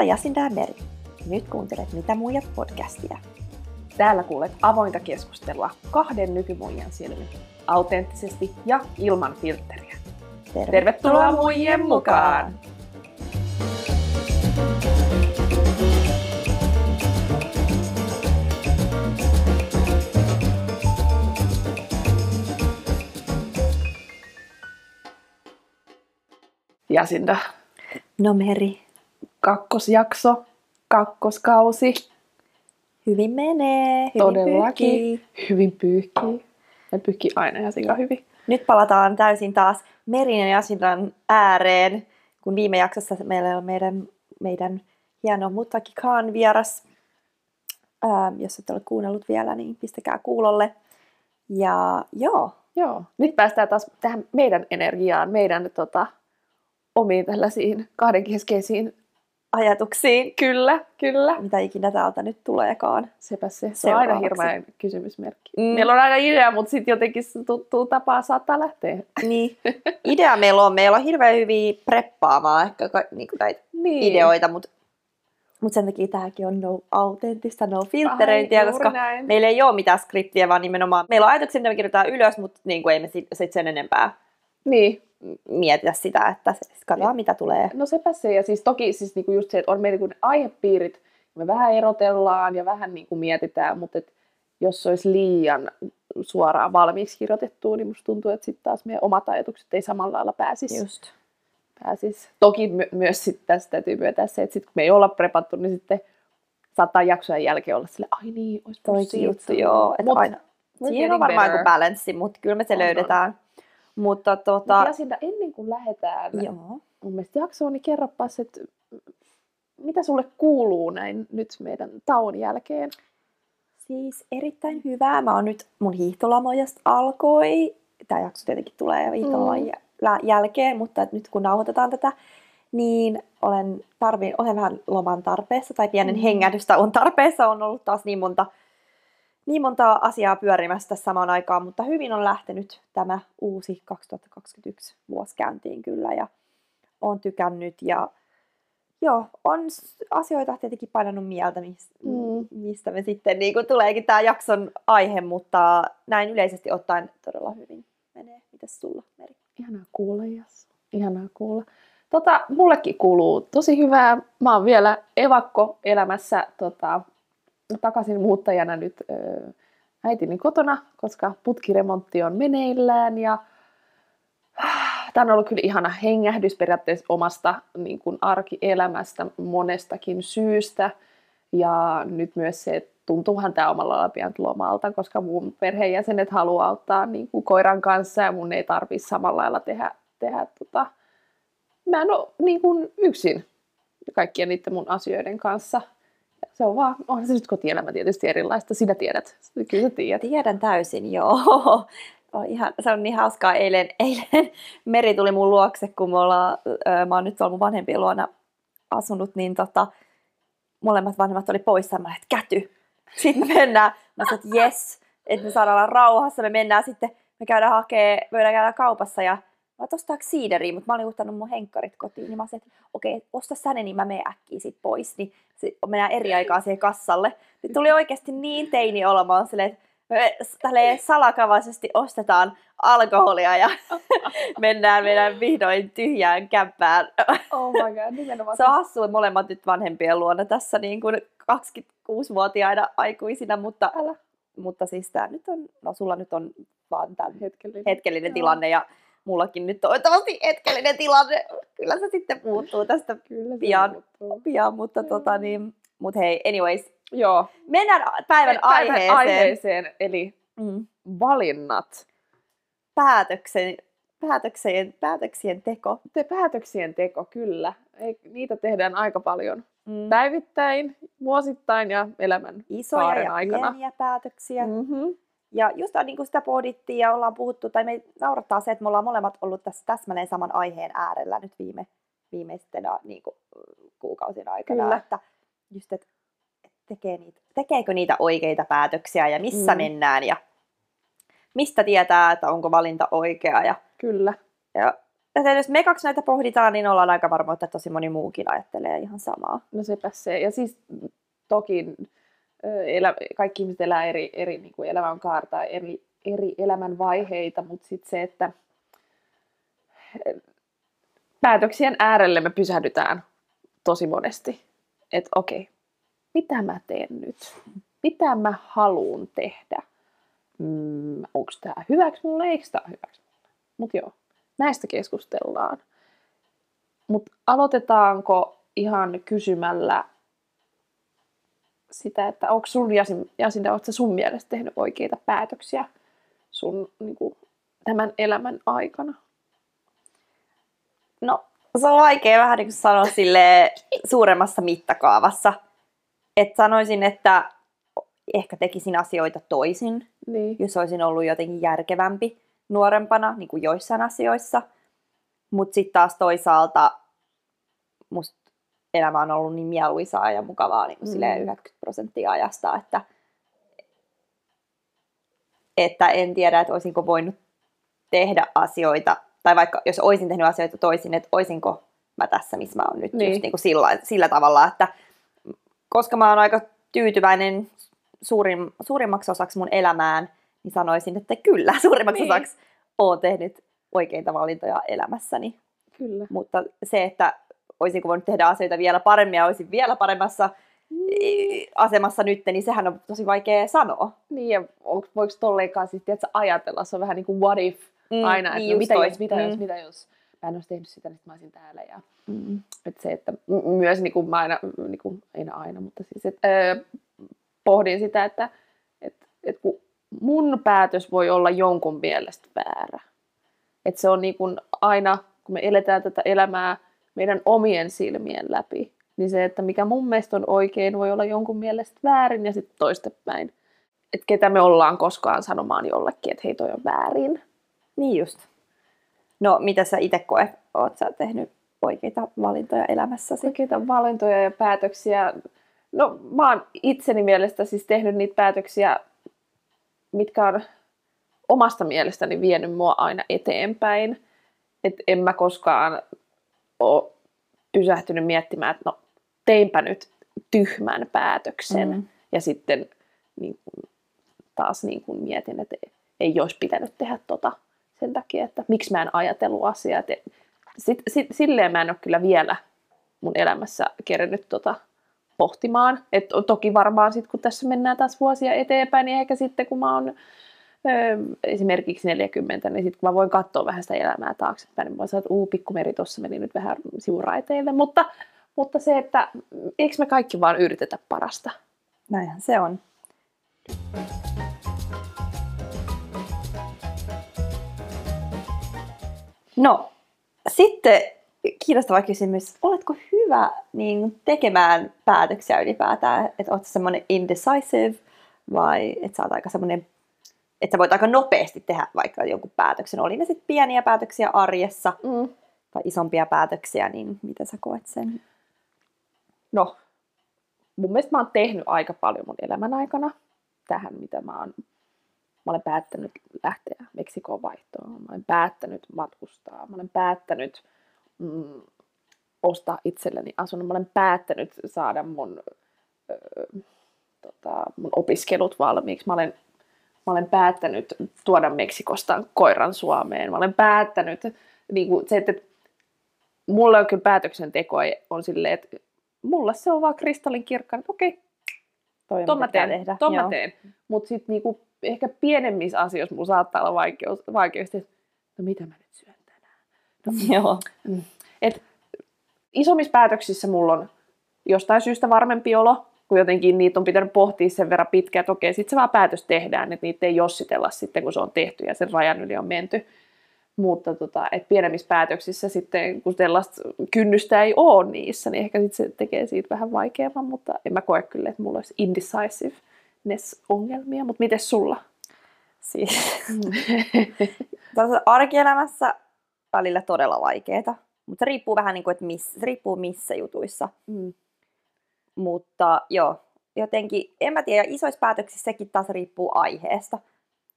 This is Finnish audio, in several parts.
Täällä Jasinda ja Meri. Nyt kuuntelet Mitä muijat podcastia. Täällä kuulet avointa keskustelua kahden nykymuijan silmin. Autenttisesti ja ilman filtteriä. Tervetuloa muijien mukaan! Jasinda, No Meri, kakkosjakso, kakkoskausi, hyvin menee, hyvin todellakin pyyhkii. hyvin pyyhkii. Ne pyyhkii aina Jasinka hyvin. Nyt palataan täysin taas Merin ja Jasindan ääreen, kun viime jaksossa meillä on meidän, meidän hieno Muttaki Khan vieras. Ää, jos et ole kuunnellut vielä, niin pistäkää kuulolle. Ja joo, Joo, nyt päästään taas tähän meidän energiaan, meidän tota, omiin tällaisiin kahdenkeskeisiin. Ajatuksiin, Kyllä, kyllä. mitä ikinä täältä nyt tuleekaan. Sepä se. Se on aina hirveän kysymysmerkki. Mm. Meillä on aina idea, mutta sitten jotenkin se tuttuu tapaa saattaa lähteä. Niin, idea meillä on. Meillä on hirveän hyviä preppaamaan ehkä ka- niinku näitä Niin. ideoita, mutta mut sen takia tämäkin on no autenttista, no filtteröintiä, juuri koska näin. meillä ei ole mitään skriptiä, vaan nimenomaan meillä on ajatuksia, mitä me kirjoitetaan ylös, mutta niin kuin ei me sit, sit sen enempää Niin, mietitä sitä, että katsotaan mitä tulee. no sepä se. Ja siis toki siis niinku just se, että on meillä niinku aihepiirit, me vähän erotellaan ja vähän niinku mietitään, mutta et jos se olisi liian suoraan valmiiksi kirjoitettua, niin musta tuntuu, että sitten taas meidän omat ajatukset ei samalla lailla pääsisi. Just. pääsis. Toki my- myös sit tässä täytyy myöntää se, että sit kun me ei olla prepattu, niin sitten saattaa jaksojen jälkeen olla sille, ai niin, olisi juttu, joo. Että Mut aina, siinä on varmaan joku balanssi, mutta kyllä me se On, on. löydetään. Mutta Mutta tota, Jasinta, ennen kuin lähdetään joo. mun mielestä jaksoon, niin kerropas, että mitä sulle kuuluu näin nyt meidän tauon jälkeen? Siis erittäin hyvää. Mä oon nyt, mun hiihtolomojasta alkoi. Tämä jakso tietenkin tulee hiihtoloman Mm. jälkeen, mutta nyt kun nauhoitetaan tätä, niin olen, tarvi, olen vähän loman tarpeessa tai pienen mm. hengähdystä on tarpeessa. On ollut taas niin monta, niin monta asiaa pyörimässä tässä samaan aikaan, mutta hyvin on lähtenyt tämä uusi 2021 vuosi käyntiin kyllä ja on tykännyt ja Joo, on asioita tietenkin painanut mieltä, mm. mistä me sitten niin kuin tuleekin tämä jakson aihe, mutta näin yleisesti ottaen todella hyvin menee. Mitäs sulla, Meri? Ihanaa kuulla, Jas. Ihanaa kuulla. Tota, mullekin kuuluu tosi hyvää. Mä oon vielä evakko elämässä tota, takaisin muuttajana nyt äitini kotona, koska putkiremontti on meneillään ja Tämä on ollut kyllä ihana hengähdys periaatteessa omasta niin kuin arkielämästä monestakin syystä. Ja nyt myös se, että tuntuuhan tämä omalla lailla pian lomalta, koska mun perheenjäsenet haluaa auttaa niin kuin koiran kanssa ja mun ei tarvitse samalla lailla tehdä, tehdä tota... Mä en ole niin kuin yksin kaikkien niiden mun asioiden kanssa. Se on vaan, onhan se nyt kotielämä tietysti erilaista, sinä tiedät, kyllä sä tiedät. Tiedän täysin, joo. On ihan, se on niin hauskaa. Eilen, eilen Meri tuli mun luokse, kun me ollaan, mä oon nyt tuolla mun vanhempien luona asunut, niin tota, molemmat vanhemmat oli poissa. Mä että käty. Sitten me mennään. Mä sanoin, että jes, että me saadaan olla rauhassa. Me mennään sitten, me käydään hakee, me käydään kaupassa ja mä oon ostaako siideriä, mutta mä olin ottanut mun henkkarit kotiin, niin mä sanoin, että okei, osta sä ne, niin mä menen äkkiä sit pois, niin sit mennään eri aikaa siihen kassalle. Nyt tuli oikeasti niin teini oon silleen, että me tälleen salakavaisesti ostetaan alkoholia ja mennään meidän vihdoin tyhjään kämppään. Oh my god, nimenomaan. Se on hassua, että molemmat nyt vanhempien luona tässä niin kuin 26-vuotiaina aikuisina, mutta, Älä. mutta siis tää nyt on, no sulla nyt on vaan tämä hetkellinen. hetkellinen Joo. tilanne ja mullakin nyt toivottavasti hetkellinen tilanne. Kyllä se sitten muuttuu tästä Kyllä pian. muuttuu. pian, mutta tota niin, mut hei, anyways, Joo. mennään a- päivän, aiheeseen. aiheeseen. Eli Mm. valinnat. Päätöksen, päätöksien, päätöksien teko. Te päätöksien teko, kyllä. Ei, niitä tehdään aika paljon. Mm. Päivittäin, vuosittain ja elämän Isoja ja aikana. pieniä päätöksiä. Mm. Mm-hmm. Ja just niin kuin sitä pohdittiin ja ollaan puhuttu, tai me naurattaa se, että me ollaan molemmat ollut tässä täsmälleen saman aiheen äärellä nyt viime, viimeisten niin kuin, kuukausien aikana. Kyllä. Että just, että tekee niitä, tekeekö niitä oikeita päätöksiä ja missä Mm. mennään ja mistä tietää, että onko valinta oikea. Ja, Kyllä. ja että jos me kaksi näitä pohditaan, niin ollaan aika varma, että tosi moni muukin ajattelee ihan samaa. No sepä se. Ja siis toki elä, kaikki ihmiset elää eri, eri niin kuin elämän kaarta, eri, eri elämän vaiheita, mutta sitten se, että päätöksien äärelle me pysähdytään tosi monesti. Että okei, mitä mä teen nyt? Mitä mä haluan tehdä? Mm, Onko tämä hyväksi mulle, eikö tämä hyväksi mulle? Mutta joo, näistä keskustellaan. Mutta aloitetaanko ihan kysymällä sitä, että onko sun Jasin, Jasinda, onko sun mielestä tehnyt oikeita päätöksiä sun niin kuin, tämän elämän aikana? No, se on vaikea vähän niin kuin sanoa sille suuremmassa mittakaavassa. Et sanoisin, että ehkä tekisin asioita toisin, Niin. jos olisin ollut jotenkin järkevämpi nuorempana niin kuin joissain asioissa. Mutta sitten taas toisaalta musta elämä on ollut niin mieluisaa ja mukavaa niin kuin Mm. silleen 90 prosenttia ajasta, että, että en tiedä, että olisinko voinut tehdä asioita, tai vaikka jos olisin tehnyt asioita toisin, että olisinko mä tässä, missä mä oon nyt Niin. just niin kuin sillä, sillä tavalla, että koska mä oon aika tyytyväinen suurin, suurimmaksi osaksi mun elämään, niin sanoisin, että kyllä, suurimmaksi Niin. osaksi oon tehnyt oikeita valintoja elämässäni. Kyllä. Mutta se, että olisinko voinut tehdä asioita vielä paremmin ja olisin vielä paremmassa eh, asemassa nyt, niin sehän on tosi vaikea sanoa. Niin, ja voiko tolleenkaan siis, tiedätkö, ajatella, se on vähän niin kuin what if Mm, aina, että niin no, just mitä, toi. jos, mitä Mm. jos, mitä jos mä en olisi tehnyt sitä, niin mä olisin täällä. Ja, Mm. että se, että myös niin kuin mä aina, niin kuin, ei aina, mutta siis, että, öö, pohdin sitä, että et, et kun mun päätös voi olla jonkun mielestä väärä. Että se on niin kuin aina, kun me eletään tätä elämää meidän omien silmien läpi, niin se, että mikä mun mielestä on oikein, voi olla jonkun mielestä väärin ja sitten toistepäin. Että ketä me ollaan koskaan sanomaan jollekin, että hei toi on väärin. Niin just. No, mitä sä itse koet? Oot sä tehnyt oikeita valintoja elämässäsi? Oikeita valintoja ja päätöksiä. No mä oon itseni mielestä siis tehnyt niitä päätöksiä, mitkä on omasta mielestäni vienyt mua aina eteenpäin. Et en mä koskaan ole pysähtynyt miettimään, että no teinpä nyt tyhmän päätöksen. Mm. Ja sitten niin kuin, taas niin kuin mietin, että ei olisi pitänyt tehdä tota sen takia, että miksi mä en ajatellut asiaa. Et Sit, sit, silleen mä en ole kyllä vielä mun elämässä kerennyt tota pohtimaan. Et toki varmaan sitten, kun tässä mennään taas vuosia eteenpäin, niin ehkä sitten kun mä oon esimerkiksi 40, niin sitten kun mä voin katsoa vähän sitä elämää taaksepäin, niin voin sanoa, että uu, pikkumeri tuossa meni nyt vähän sivuraiteille. Mutta, mutta se, että eikö me kaikki vaan yritetä parasta? Näinhän se on. No, sitten kiinnostava kysymys. Oletko hyvä niin, tekemään päätöksiä ylipäätään? Että oletko semmoinen indecisive vai että sä oot aika semmoinen, että sä voit aika nopeasti tehdä vaikka jonkun päätöksen. Oli ne sitten pieniä päätöksiä arjessa Mm. tai isompia päätöksiä, niin miten sä koet sen? No, mun mielestä mä oon tehnyt aika paljon mun elämän aikana tähän, mitä mä oon. Mä olen päättänyt lähteä Meksikoon vaihtoon. Mä olen päättänyt matkustaa. Mä olen päättänyt mm, ostaa itselleni asunnon. Mä olen päättänyt saada mun, ö, tota, mun opiskelut valmiiksi. Mä olen, mä olen päättänyt tuoda Meksikosta koiran Suomeen. Mä olen päättänyt niin kuin se, että mulle on kyllä päätöksenteko on silleen, että mulle se on vaan kristallin kirkkaan, että okei, Toi on ton mä teen, tehdä. ton mä teen. Mutta sitten niinku, ehkä pienemmissä asioissa mulla saattaa olla vaikeus, vaikeus että no mitä mä nyt syön tänään. No, Joo. et, isommissa päätöksissä mulla on jostain syystä varmempi olo, kun jotenkin niitä on pitänyt pohtia sen verran pitkään, että okei, sitten se vaan päätös tehdään, että niitä ei jossitella sitten, kun se on tehty ja sen rajan yli on menty. Mutta tota, et pienemmissä päätöksissä sitten, kun sellaista kynnystä ei ole niissä, niin ehkä sit se tekee siitä vähän vaikeamman, mutta en mä koe kyllä, että mulla olisi indecisiveness-ongelmia, mutta miten sulla? Siis, tässä arkielämässä välillä todella vaikeeta, mutta se riippuu vähän niin kuin, että miss, se riippuu missä jutuissa. Mm. Mutta joo, jotenkin, en mä tiedä, isoissa päätöksissä sekin taas riippuu aiheesta.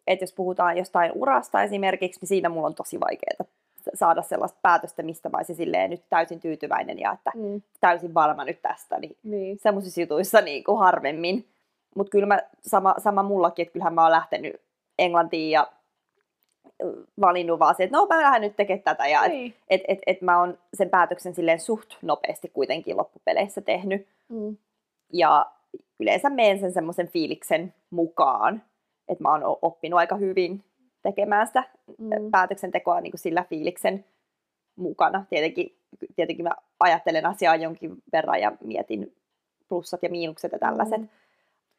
Että jos puhutaan jostain urasta esimerkiksi, niin siinä mulla on tosi vaikeaa saada sellaista päätöstä, mistä mä olisin silleen nyt täysin tyytyväinen ja että Mm. täysin varma nyt tästä, niin Niin. semmoisissa jutuissa niin kuin harvemmin. Mutta kyllä mä, sama, sama mullakin, että kyllähän mä oon lähtenyt Englantiin ja valinnut vaan se, että no mä lähden nyt tekemään tätä ja että Niin. et, et, et mä oon sen päätöksen silleen suht nopeasti kuitenkin loppupeleissä tehnyt. Mm. Ja yleensä menen sen semmoisen fiiliksen mukaan, että mä oon oppinut aika hyvin tekemään sitä Mm. päätöksentekoa niin kuin sillä fiiliksen mukana. Tietenkin, tietenkin mä ajattelen asiaa jonkin verran ja mietin plussat ja miinukset ja tällaiset Mm.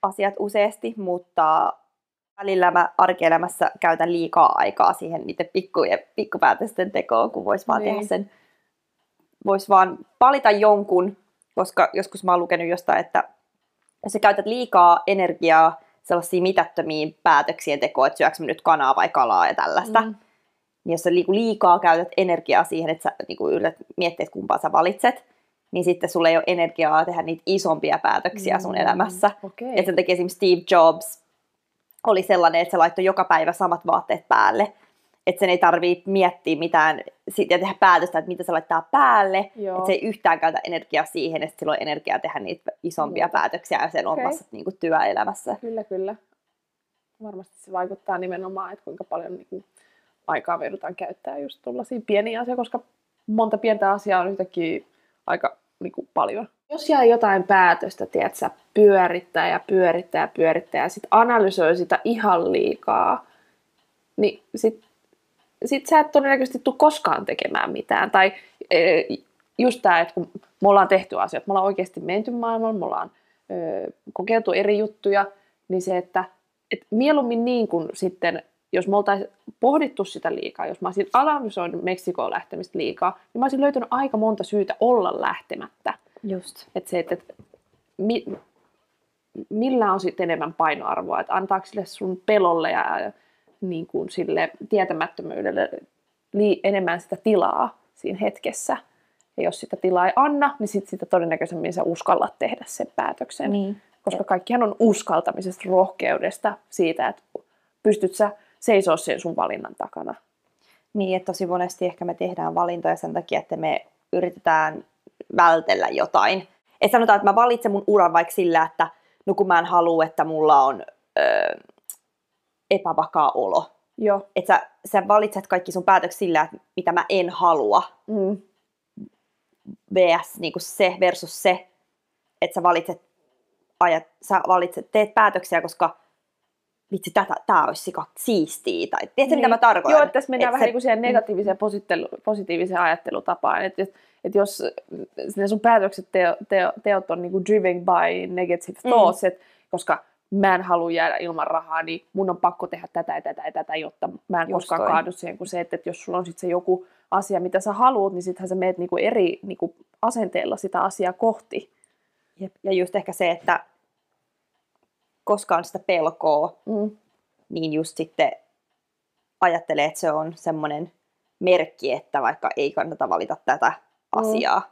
asiat useasti, mutta välillä mä arkielämässä käytän liikaa aikaa siihen niiden pikkujen, pikkupäätösten tekoon, kun vois vaan Niin. tehdä sen, vois vaan valita jonkun, koska joskus mä oon lukenut jostain, että jos sä käytät liikaa energiaa sellaisiin mitättömiin päätöksien tekoon, että syöks mä nyt kanaa vai kalaa ja tällaista, Mm. niin jos sä liikaa käytät energiaa siihen, että sä niin yrität miettiä, että kumpaa sä valitset, niin sitten sulla ei ole energiaa tehdä niitä isompia päätöksiä sun Mm. elämässä. Okei. Et sen takia esimerkiksi Steve Jobs oli sellainen, että se laittoi joka päivä samat vaatteet päälle. Että sen ei tarvii miettiä mitään ja tehdä päätöstä, että mitä se laittaa päälle. Että se ei yhtään käytä energiaa siihen, että sillä on energiaa tehdä niitä isompia Joo. päätöksiä sen Okei. omassa niin kuin työelämässä. Kyllä, kyllä. Varmasti se vaikuttaa nimenomaan, että kuinka paljon niin kuin, aikaa me joudutaan käyttää just tuollaisia pieniä asioita, koska monta pientä asiaa on yhtäkkiä aika niin kuin, paljon. Jos jää jotain päätöstä, tiedätkö, pyörittää ja pyörittää ja pyörittää ja sitten analysoi sitä ihan liikaa, niin sit, sit sä et todennäköisesti tule koskaan tekemään mitään. Tai e, just tämä, että kun me ollaan tehty asioita, me ollaan oikeasti menty maailmalla, me ollaan kokeiltu eri juttuja, niin se, että et mieluummin niin kuin sitten, jos me oltaisiin pohdittu sitä liikaa, jos mä olisin analysoinut Meksikoon lähtemistä liikaa, niin mä olisin löytänyt aika monta syytä olla lähtemättä. Just. Että se, että, että mi, millä on sitten enemmän painoarvoa, että antaako sille sun pelolle ja niin kuin sille tietämättömyydelle li, enemmän sitä tilaa siinä hetkessä. Ja jos sitä tilaa ei anna, niin sit sitä todennäköisemmin sä uskallat tehdä sen päätöksen. Niin. Koska kaikkihan on uskaltamisesta, rohkeudesta, siitä, että pystyt sä seisoo sen sun valinnan takana. Niin, että tosi monesti ehkä me tehdään valintoja sen takia, että me yritetään vältellä jotain. Et sanotaan, että mä valitsen mun uran vaikka sillä, että no kun mä en halua, että mulla on öö, epävakaa olo. Joo. Että sä, sä valitset kaikki sun päätökset sillä, että mitä mä en halua, Mm. vs. Niin se versus se, että sä valitset, ajat, sä valitset, teet päätöksiä, koska vitsi, tätä, tää olisi sika siistiä, tai tiedätkö, mitä mä tarkoitan? Niin. Joo, että tässä mennään Et vähän se- niin kuin siihen negatiiviseen positiiviseen ajattelutapaan. Että et jos ne sun päätökset, teo, teo, teot on niin kuin driven by negative Mm. thoughts, et, koska mä en halua jäädä ilman rahaa, niin mun on pakko tehdä tätä ja tätä ja tätä, jotta mä en Just koskaan toi. kaadu siihen, kuin se, että, että jos sulla on sitten se joku asia, mitä sä haluat, niin sittenhän sä meet niin kuin eri niin kuin asenteella sitä asiaa kohti. Jep. Ja just ehkä se, että koska on sitä pelkoa, Mm. niin just sitten ajattelee, että se on semmoinen merkki, että vaikka ei kannata valita tätä Mm. asiaa,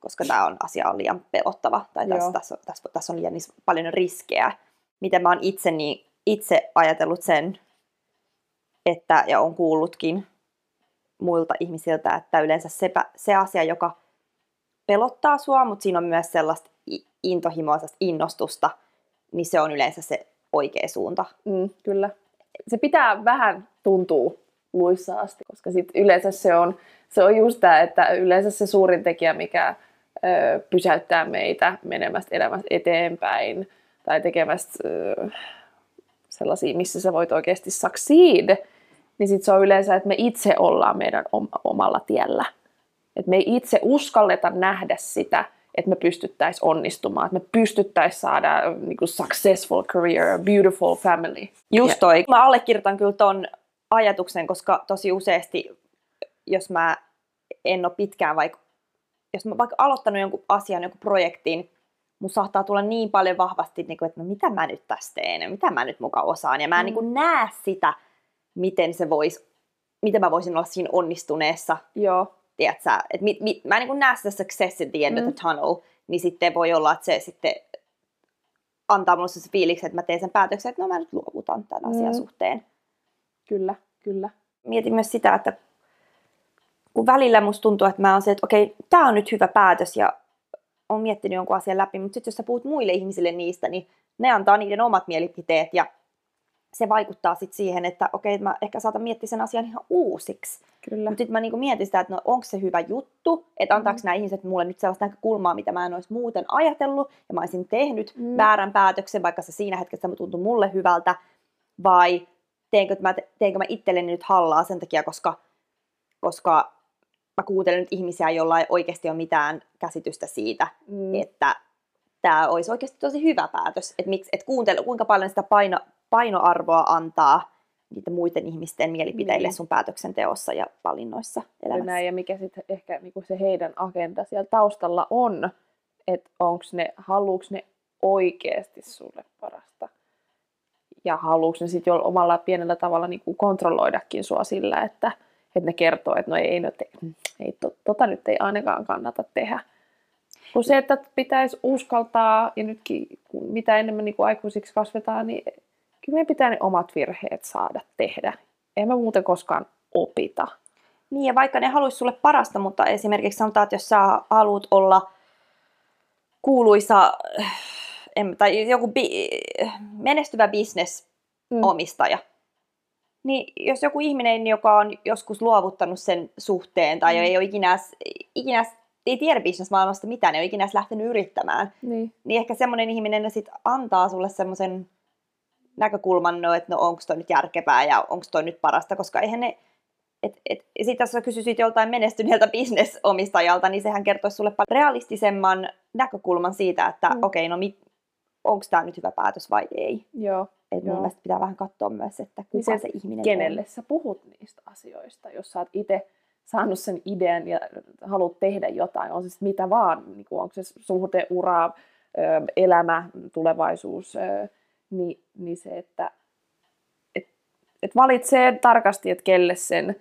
koska tämä on, asia on liian pelottava tai tässä, tässä, on- tässä, tässä on liian paljon riskejä. Miten mä oon itse, niin, itse ajatellut sen, että, ja on kuullutkin muilta ihmisiltä, että yleensä se, se asia, joka pelottaa sua, mutta siinä on myös sellaista intohimoa, sellaista innostusta, niin se on yleensä se oikea suunta. Mm, kyllä. Se pitää vähän tuntua luissa asti, koska sit yleensä se on, se on just tämä, että yleensä se suurin tekijä, mikä ö, pysäyttää meitä menemästä elämästä eteenpäin tai tekemästä ö, sellaisia, missä sä voit oikeasti succeed, niin sit se on yleensä, että me itse ollaan meidän om- omalla tiellä. Että me ei itse uskalleta nähdä sitä, että me pystyttäisiin onnistumaan, että me pystyttäisiin saada niin kuin successful career, beautiful family. Just toi. Mä allekirjoitan kyllä ton ajatuksen, koska tosi useasti, jos mä en ole pitkään vaikka, jos mä vaikka aloittanut jonkun asian, jonkun projektin, mun saattaa tulla niin paljon vahvasti, niin kuin, että no mitä mä nyt tästä teen, mitä mä nyt mukaan osaan, ja mä en Mm. niin kuin näe sitä, miten se voisi, miten mä voisin olla siinä onnistuneessa, Joo, tiedätkö, että mit, mit, mä en niin kuin näe sitä success at the end Mm. of the tunnel, niin sitten voi olla, että se sitten antaa mulle se fiiliksi, että mä teen sen päätöksen, että no mä nyt luovutan tämän asian Mm. suhteen. Kyllä, kyllä. Mietin myös sitä, että kun välillä musta tuntuu, että mä oon se, että okei, tämä on nyt hyvä päätös ja on miettinyt jonkun asian läpi, mutta sitten jos sä puhut muille ihmisille niistä, niin ne antaa niiden omat mielipiteet ja se vaikuttaa sitten siihen, että okei, mä ehkä saatan miettiä sen asian ihan uusiksi. Kyllä. Mutta sitten mä niinku mietin sitä, että no, onko se hyvä juttu, että antaako Mm. nämä ihmiset mulle nyt sellaista näkökulmaa, mitä mä en olisi muuten ajatellut, ja mä olisin tehnyt mm. väärän päätöksen, vaikka se siinä hetkessä tuntui mulle hyvältä, vai teenkö mä, teenkö mä itselleni nyt hallaa sen takia, koska, koska mä kuuntelen nyt ihmisiä, joilla ei oikeasti ole mitään käsitystä siitä, Mm. että tämä olisi oikeasti tosi hyvä päätös. Että miksi, et kuuntele, kuinka paljon sitä paino, painoarvoa antaa niiden muiden ihmisten mielipiteille Niin. sun päätöksenteossa ja valinnoissa Ja elämässä. näin, ja mikä sitten ehkä niinku se heidän agenda siellä taustalla on, että onko ne, haluuks ne oikeasti sulle parasta. Ja haluuks ne sitten jo omalla pienellä tavalla niinku kontrolloidakin sua sillä, että, että ne kertoo, että no ei, no te, ei to, tota nyt ei ainakaan kannata tehdä. Kun se, että pitäisi uskaltaa, ja nytkin mitä enemmän niin kuin aikuisiksi kasvetaan, niin kyllä meidän pitää ne omat virheet saada tehdä. Ei me muuten koskaan opita. Niin, ja vaikka ne haluaisi sulle parasta, mutta esimerkiksi sanotaan, että jos sä haluat olla kuuluisa en, tai joku bi, menestyvä bisnesomistaja, niin jos joku ihminen, joka on joskus luovuttanut sen suhteen tai Mm. mm. ei ole ikinä, ikinä ei tiedä bisnesmaailmasta mitään, ei ole ikinä lähtenyt yrittämään, Niin. niin ehkä semmoinen ihminen sit antaa sulle semmoisen näkökulman, no, että no onko toi nyt järkevää ja onko toi nyt parasta, koska eihän ne, et, et, sitten jos sä kysyisit joltain menestyneeltä bisnesomistajalta, niin sehän kertoisi sulle paljon realistisemman näkökulman siitä, että Mm. mm. okei, okay, no mit, onko tämä nyt hyvä päätös vai ei. Joo. Et mun mielestä pitää vähän katsoa myös, että kuka Niin se, se, ihminen Kenelle on. sä puhut niistä asioista, jos sä oot itse saanut sen idean ja haluat tehdä jotain, on se sit mitä vaan, niin onko se suhde, ura, elämä, tulevaisuus, niin, niin se, että et, et valitsee tarkasti, että kelle sen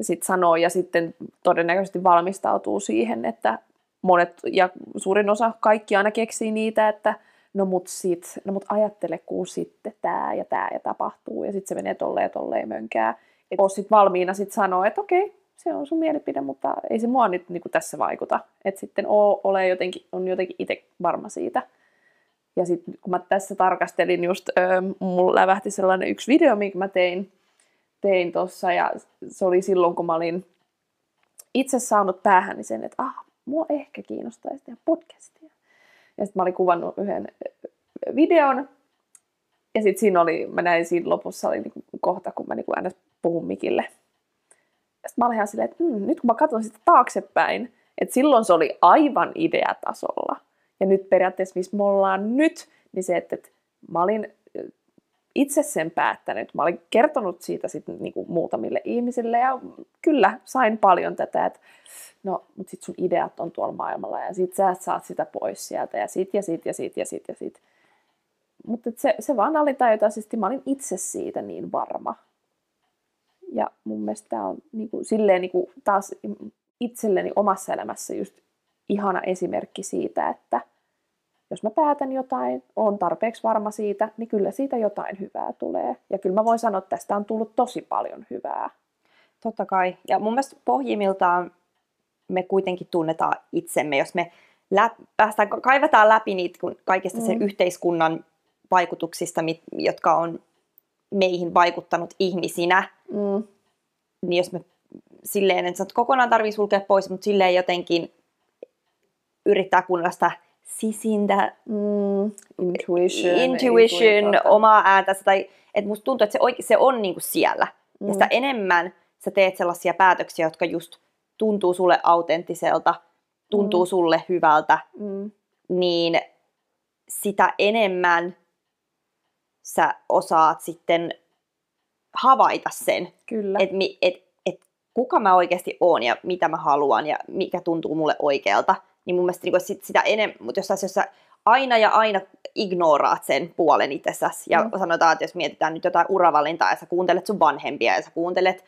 sit sanoo ja sitten todennäköisesti valmistautuu siihen, että monet ja suurin osa kaikki aina keksii niitä, että no mut sit, no mut ajattele, kun sitten tää ja tää ja tapahtuu, ja sitten se menee tolleen ja tolleen mönkää. Et oot sit valmiina sit sanoa, että okei, se on sun mielipide, mutta ei se mua nyt niinku tässä vaikuta. Että sitten oo, ole jotenkin, on jotenkin itse varma siitä. Ja sitten kun mä tässä tarkastelin just, ö, mulla lävähti sellainen yksi video, minkä mä tein, tein tuossa, ja se oli silloin, kun mä olin itse saanut päähän niin sen, että ah, mua ehkä kiinnostaisi tehdä podcastia. Ja sitten mä olin kuvannut yhden ö, videon, ja sitten siinä oli, mä näin siinä lopussa oli niinku kohta, kun mä niinku aina puhun mikille. Sitten mä olin ihan silleen, että mm, nyt kun mä katson sitä taaksepäin, että silloin se oli aivan ideatasolla. Ja nyt periaatteessa, missä me ollaan nyt, niin se, että, että mä olin itse sen päättänyt. Mä olin kertonut siitä sitten niinku muutamille ihmisille ja kyllä sain paljon tätä, että no, mutta sit sun ideat on tuolla maailmalla ja sit sä saat sitä pois sieltä ja sit ja sit ja sit ja sit ja sit. Mutta se, se vaan alitajuisesti, mä olin itse siitä niin varma. Ja mun mielestä tämä on niinku, silleen niinku, taas itselleni omassa elämässä just ihana esimerkki siitä, että jos mä päätän jotain, on tarpeeksi varma siitä, niin kyllä siitä jotain hyvää tulee. Ja kyllä mä voin sanoa, että tästä on tullut tosi paljon hyvää. Totta kai. Ja mun mielestä pohjimmiltaan me kuitenkin tunnetaan itsemme, jos me läp, päästään, kaivetaan läpi niitä kun kaikista sen Mm. yhteiskunnan vaikutuksista, mit, jotka on meihin vaikuttanut ihmisinä, Mm. niin jos me silleen, en sano, että kokonaan tarvii sulkea pois, mutta silleen jotenkin yrittää kuunnella sitä sisintä Mm. Intuition. intuition, omaa ääntänsä, tai että musta tuntuu, että se, oike, se on niinku siellä. Mm. Ja sitä enemmän sä teet sellaisia päätöksiä, jotka just tuntuu sulle autenttiselta, tuntuu Mm. sulle hyvältä, Mm. niin sitä enemmän sä osaat sitten havaita sen, että et, et kuka mä oikeasti oon ja mitä mä haluan ja mikä tuntuu mulle oikealta. Niin mun mielestä niin sit, sitä enemmän, mutta jos, sä aina ja aina ignoraat sen puolen itsessäsi ja Mm. sanotaan, että jos mietitään nyt jotain uravalintaa ja sä kuuntelet sun vanhempia ja sä kuuntelet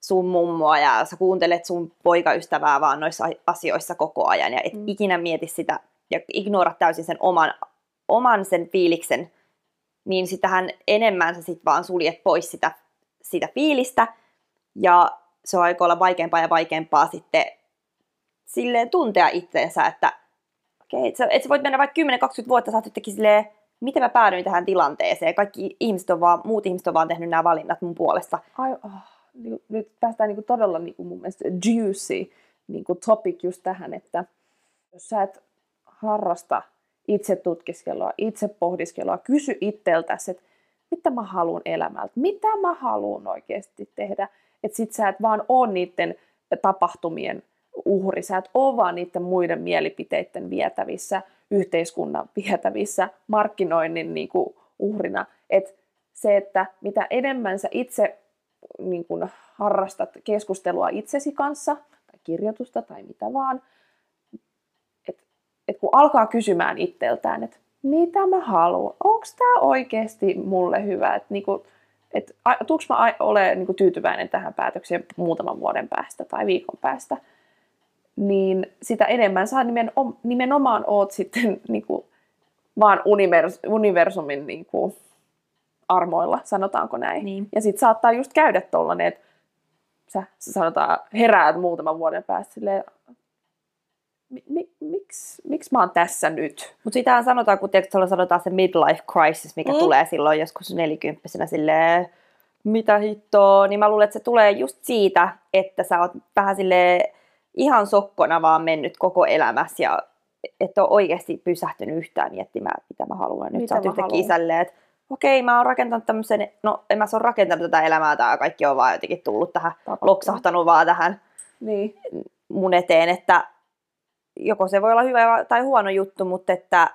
sun mummoa ja sä kuuntelet sun poikaystävää vaan noissa asioissa koko ajan ja et Mm. ikinä mieti sitä ja ignorat täysin sen oman, oman sen fiiliksen, niin sitähän enemmän sä sit vaan suljet pois sitä, sitä fiilistä ja se on aika olla vaikeampaa ja vaikeampaa sitten silleen tuntea itseensä, että okay, että sä voit mennä vaikka 10-20 vuotta, sä oot silleen, miten mä päädyin tähän tilanteeseen. Kaikki ihmiset on vaan, muut ihmiset on vaan tehnyt nämä valinnat mun puolesta. Ai, oh, nyt päästään niin kuin todella niin kuin mun mielestä juicy niin kuin topic just tähän, että jos sä et harrasta itse tutkiskelua, itse pohdiskelua, kysy itseltäsi, että mitä mä haluan elämältä, mitä mä haluan oikeasti tehdä, että sit sä et vaan ole niiden tapahtumien uhri, sä et ole vaan niiden muiden mielipiteiden vietävissä, yhteiskunnan vietävissä, markkinoinnin niin kuin uhrina, että se, että mitä enemmän sä itse niin kuin harrastat keskustelua itsesi kanssa, tai kirjoitusta tai mitä vaan, että et kun alkaa kysymään itseltään, että mitä mä haluan, onko tämä oikeasti mulle hyvä, että niinku, et, tuuks mä ole niinku tyytyväinen tähän päätökseen muutaman vuoden päästä tai viikon päästä, niin sitä enemmän sä nimenomaan, nimenomaan oot sitten niinku, vaan univers, universumin niinku, armoilla, sanotaanko näin. Niin. Ja sitten saattaa just käydä tollanen, että sä, sä sanotaan heräät muutaman vuoden päästä silleen, mi, miksi, miksi mä oon tässä nyt? Mutta sitähän sanotaan, kun tiedätkö, sanotaan se midlife crisis, mikä mm. tulee silloin joskus nelikymppisenä silleen, mitä hittoa, niin mä luulen, että se tulee just siitä, että sä oot vähän sille ihan sokkona vaan mennyt koko elämässä ja et ole oikeasti pysähtynyt yhtään miettimään, mitä mä haluan. Nyt mitä sä oot yhtäkkiä isälle, että okei, mä oon rakentanut tämmöisen, no en mä se ole rakentanut tätä elämää, tämä kaikki on vaan jotenkin tullut tähän, Tapahtuu. loksahtanut vaan tähän niin. mun eteen, että joko se voi olla hyvä tai huono juttu, mutta että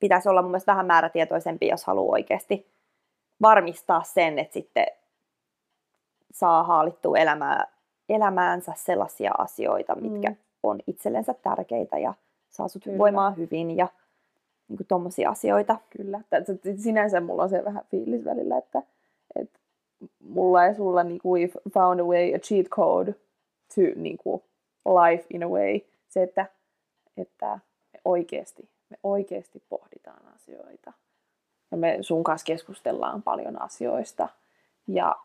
pitäisi olla mun mielestä vähän määrätietoisempi, jos haluaa oikeasti varmistaa sen, että sitten saa haalittua elämää, elämäänsä sellaisia asioita, mitkä mm. on itsellensä tärkeitä ja saa sut Kyllä. voimaan hyvin ja niin tuommoisia asioita. Kyllä. Sinänsä mulla on se vähän fiilis välillä, että, että mulla ja sulla niin kuin, we found a way, a cheat code to niin kuin, life in a way. Se, että, että me oikeasti, me oikeasti pohditaan asioita. Ja me sun kanssa keskustellaan paljon asioista. Ja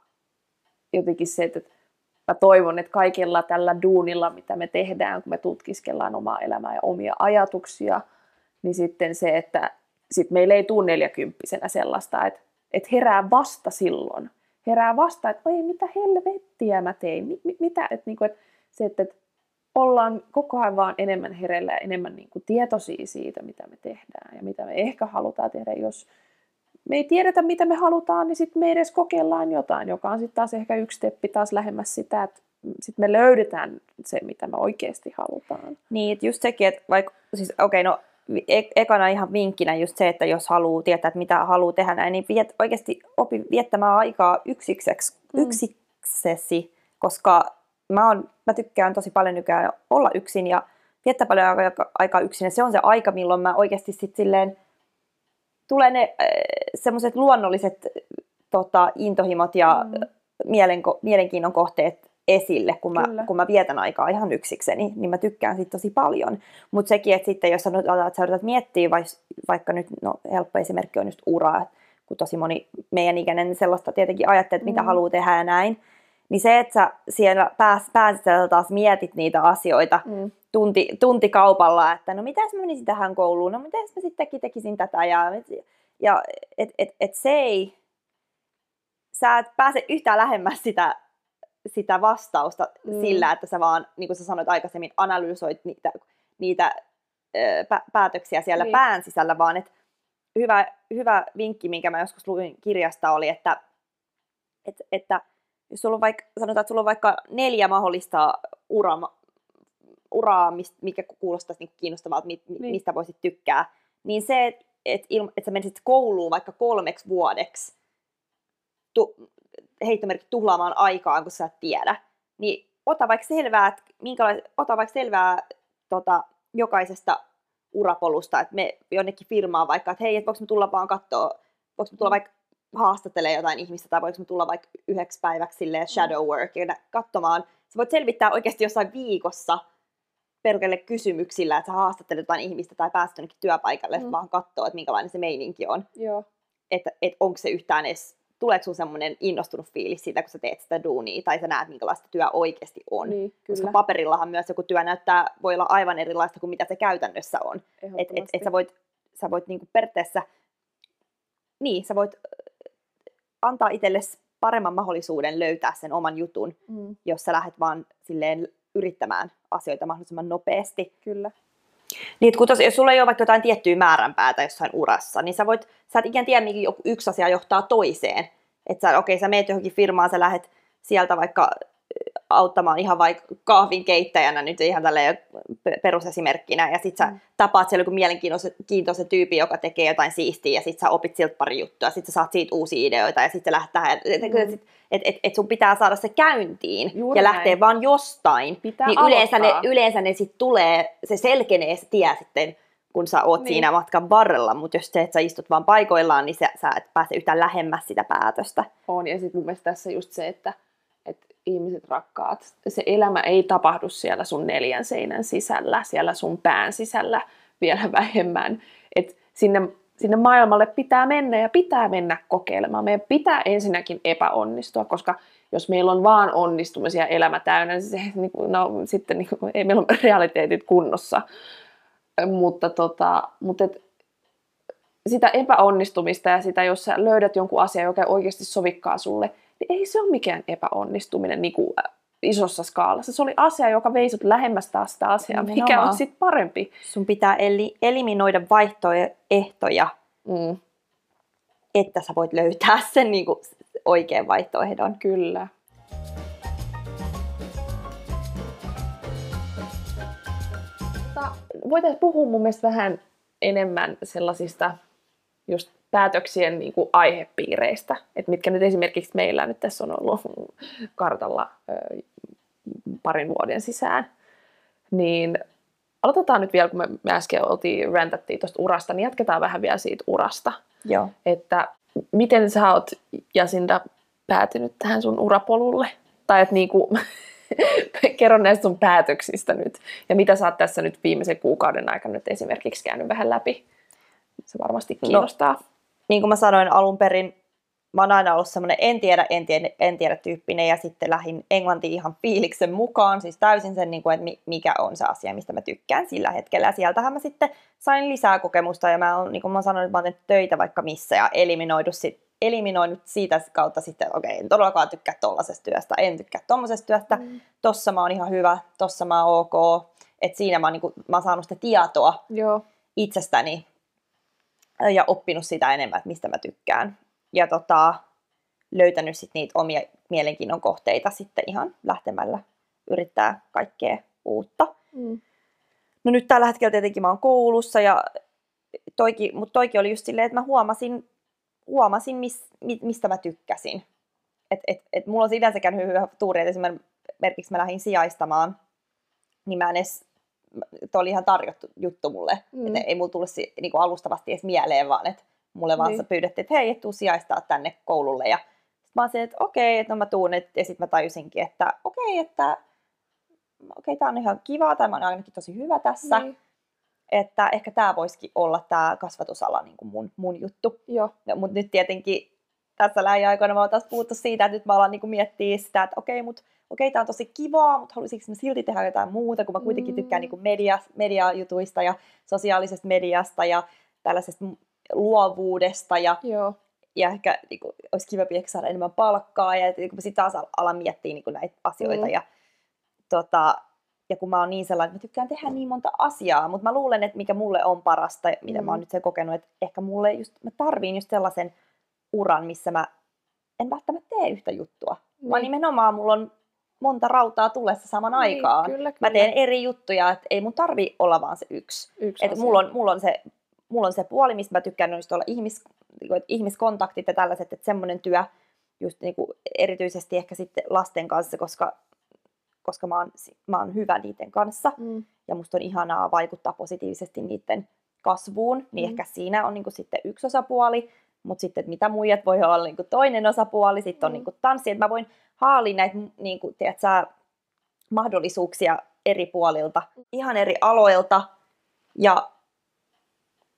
jotenkin se, että mä toivon, että kaikella tällä duunilla, mitä me tehdään, kun me tutkiskellaan omaa elämää ja omia ajatuksia – niin sitten se, että sit meillä ei tule neljäkymppisenä sellaista, että, että herää vasta silloin. Herää vasta, että oi mitä helvettiä mä tein, mi, mi, mitä, että, niin kuin, että se, että, että ollaan koko ajan vaan enemmän hereillä ja enemmän niin kuin tietoisia siitä, mitä me tehdään ja mitä me ehkä halutaan tehdä. Jos me ei tiedetä, mitä me halutaan, niin sitten me edes kokeillaan jotain, joka on sitten taas ehkä yksi steppi taas lähemmäs sitä, että sitten me löydetään se, mitä me oikeasti halutaan. Niin, että just sekin, että vaikka, siis okei, okay, no E-, ekana ihan vinkkinä just se, että jos haluaa tietää, että mitä haluaa tehdä näin, niin viet, oikeasti opi viettämään aikaa yksikseksi, mm. yksiksesi, koska mä, on, mä tykkään tosi paljon nykyään olla yksin ja viettää paljon aikaa, yksin. Ja se on se aika, milloin mä oikeasti sitten silleen, tulee ne äh, semmoiset luonnolliset tota, intohimot ja mm. mielenko, mielenkiinnon kohteet esille, kun mä, kun mä vietän aikaa ihan yksikseni, niin mä tykkään siitä tosi paljon. Mutta sekin, että sitten jos sä, että sä yrität miettiä, vaikka nyt no, helppo esimerkki on just ura, kun tosi moni meidän ikäinen sellaista tietenkin ajattelee, että mitä mm. haluaa tehdä ja näin, niin se, että sä siellä pääs, pääsisällä taas mietit niitä asioita mm. tunti, tuntikaupalla, että no mitäs mä menisin tähän kouluun, no mitäs mä sittenkin tekisin tätä, ja, ja et, et, et se ei, sä et pääse yhtään lähemmäs sitä sitä vastausta mm. sillä, että sä vaan, niin kuin sä sanoit aikaisemmin, analysoit niitä, niitä ö, päätöksiä siellä niin. pään sisällä, vaan että hyvä, hyvä vinkki, minkä mä joskus luin kirjasta oli, että, että, että jos sulla on vaikka, sanotaan, että sulla on vaikka neljä mahdollista ura, uraa, mikä kuulostaisi niin kiinnostavalta, niin. mistä voisit tykkää, niin se, että et, et sä menisit kouluun vaikka kolmeksi vuodeksi, tu, heittomerkki tuhlaamaan aikaa, kun sä et tiedä, niin ota vaikka selvää, että ota vaikka selvää tota, jokaisesta urapolusta, että me jonnekin firmaan vaikka, että hei, että voiko me tulla vaan katsoa, voiko me tulla vaikka haastattelemaan jotain ihmistä, tai voiko me tulla vaikka yhdeksi päiväksi silleen shadow work, katsomaan. Sä voit selvittää oikeasti jossain viikossa pelkälle kysymyksillä, että sä haastattelet jotain ihmistä tai pääset jonnekin työpaikalle, mm. vaan katsoa, että minkälainen se meininki on. Joo. Että et onko se yhtään edes tuleeko sun semmoinen innostunut fiilis siitä, kun sä teet sitä duunia, tai sä näet, minkälaista työ oikeasti on. Niin, Koska kyllä. paperillahan myös joku työ näyttää, voi olla aivan erilaista kuin mitä se käytännössä on. Et, et, et sä voit, sä voit niinku periaatteessa, niin, sä voit antaa itsellesi paremman mahdollisuuden löytää sen oman jutun, Mm, jos sä lähdet vaan silleen yrittämään asioita mahdollisimman nopeasti. kyllä. Niin, kun tos, jos sulla ei ole vaikka jotain tiettyä määränpäätä jossain urassa, niin sä, voit, sä et ikään tiedä, joku yksi asia johtaa toiseen. Että sä, okei, sä meet johonkin firmaan, sä lähdet sieltä vaikka auttamaan ihan vaikka kahvin keittäjänä nyt ihan tälleen pe- perusesimerkkinä, ja sit sä Mm. tapaat siellä joku mielenkiintoisen kiintoisen tyypin, joka tekee jotain siistiä, ja sit sä opit siltä pari juttua, sit sä saat siitä uusia ideoita, ja sit sä lähdet tähän, että Mm. et, et, et, sun pitää saada se käyntiin, Juuri ja näin. lähtee vaan jostain, Pitää niin yleensä ne, aloittaa. yleensä ne sit tulee, se selkenee se tie sitten, kun sä oot Niin. siinä matkan varrella, mutta jos se, että sä istut vaan paikoillaan, niin sä, sä et pääse yhtään lähemmäs sitä päätöstä. On, ja sitten mun mielestä tässä just se, että ihmiset rakkaat, se elämä ei tapahdu siellä sun neljän seinän sisällä, siellä sun pään sisällä vielä vähemmän. Et sinne, sinne maailmalle pitää mennä ja pitää mennä kokeilemaan. Meidän pitää ensinnäkin epäonnistua, koska jos meillä on vaan onnistumisia elämä täynnä, niin se, niin no, sitten niin kuin, ei meillä ole realiteetit kunnossa. Mutta, tota, mutta et, sitä epäonnistumista ja sitä, jos sä löydät jonkun asian, joka ei oikeasti sovikkaa sulle, ei se ole mikään epäonnistuminen niin kuin äh, isossa skaalassa. Se oli asia, joka vei sut lähemmäs taas sitä asiaa, mikä Nimenomaan. on sitten parempi. Sun pitää eli, eliminoida vaihtoehtoja, Mm, että sä voit löytää sen niin kuin, oikean vaihtoehdon. kyllä. Voitaisiin puhua mun mielestä vähän enemmän sellaisista just päätöksien niin kuin aihepiireistä, että mitkä nyt esimerkiksi meillä nyt tässä on ollut kartalla ö, parin vuoden sisään. Niin aloitetaan nyt vielä, kun me, me äsken oltiin, räntättiin tuosta urasta, niin jatketaan vähän vielä siitä urasta. Joo. Että miten sä oot, Jasinda, päätynyt tähän sun urapolulle? Tai että niinku, kerro näistä sun päätöksistä nyt. Ja mitä sä oot tässä nyt viimeisen kuukauden aikana nyt esimerkiksi käynyt vähän läpi? Se varmasti kiinnostaa. Niin kuin mä sanoin alun perin, mä oon aina ollut semmoinen en tiedä, en tiedä, en tiedä tyyppinen ja sitten lähdin englantiin ihan fiiliksen mukaan, siis täysin sen, niin kuin, että mi- mikä on se asia, mistä mä tykkään sillä hetkellä. Ja sieltähän mä sitten sain lisää kokemusta ja mä oon, niin kuin mä oon sanonut, että mä oon töitä vaikka missä ja eliminoinut, sit, eliminoinut siitä kautta sitten, että okei, en todellakaan tykkää tollasesta työstä, en tykkää tommosesta työstä, Mm. tossa mä oon ihan hyvä, tossa mä oon ok. että siinä mä oon, niin kuin, mä oon saanut sitä tietoa Joo. itsestäni ja oppinut sitä enemmän, että mistä mä tykkään. Ja tota, löytänyt sit niitä omia mielenkiinnon kohteita sitten ihan lähtemällä yrittää kaikkea uutta. Mm. No nyt tällä hetkellä tietenkin mä oon koulussa, ja toiki, mutta toikin oli just silleen, että mä huomasin, huomasin mis, mi, mistä mä tykkäsin. Et, et, et mulla on sinänsä käynyt hyvä tuuri, että esimerkiksi mä lähdin sijaistamaan, niin mä en edes, toi oli ihan tarjottu juttu mulle. Mm. Mm. Et ei mulla tullut si, niinku alustavasti edes mieleen, vaan että mulle vaan Niin. pyydettiin, että hei, et tuu sijaistaa tänne koululle. Ja mä olisin, että okei, että no mä tuun, et, ja sitten mä tajusinkin, että okei, että okei, tää on ihan kiva, tai mä oon ainakin tosi hyvä tässä. Niin. Että ehkä tämä voisikin olla tämä kasvatusala niin kuin mun, mun juttu. Joo. No, mutta nyt tietenkin tässä lähiaikoina mä oon taas puhuttu siitä, että nyt mä alan niin miettiä sitä, että okei, mut, okei, tämä on tosi kivaa, mutta haluaisinko mä silti tehdä jotain muuta, kun mä kuitenkin tykkään niin media, mediajutuista ja sosiaalisesta mediasta ja tällaisesta luovuudesta ja, Joo. ja ehkä niin kuin, olisi kiva ehkä saada enemmän palkkaa ja niin sitten taas al- alan miettiä niin kuin näitä asioita Mm. ja, tota, ja kun mä oon niin sellainen, että mä tykkään tehdä niin monta asiaa, mutta mä luulen, että mikä mulle on parasta, mitä Mm. mä oon nyt sen kokenut, että ehkä mulle just, mä tarviin just sellaisen uran, missä mä en välttämättä tee yhtä juttua, niin. vaan Niin. nimenomaan mulla on monta rautaa tulessa saman Niin, aikaan. Kyllä, kyllä. Mä teen eri juttuja, että ei mun tarvi olla vaan se yksi. Yksi Et asia. mulla, on, mulla, on se, mulla on se puoli, mistä mä tykkään just olla ihmis, niinku, että ihmiskontaktit ja tällaiset, että semmoinen työ, just niinku, erityisesti ehkä sitten lasten kanssa, koska, koska mä, oon, mä oon hyvä niiden kanssa Mm. ja musta on ihanaa vaikuttaa positiivisesti niiden kasvuun, niin Mm. ehkä siinä on niinku sitten yksi osapuoli, mutta sitten että mitä muijat voi olla niinku toinen osapuoli, sitten on Mm. niinku tanssi, että mä voin haalia näitä niinku, tiedät, sä, mahdollisuuksia eri puolilta, ihan eri aloilta ja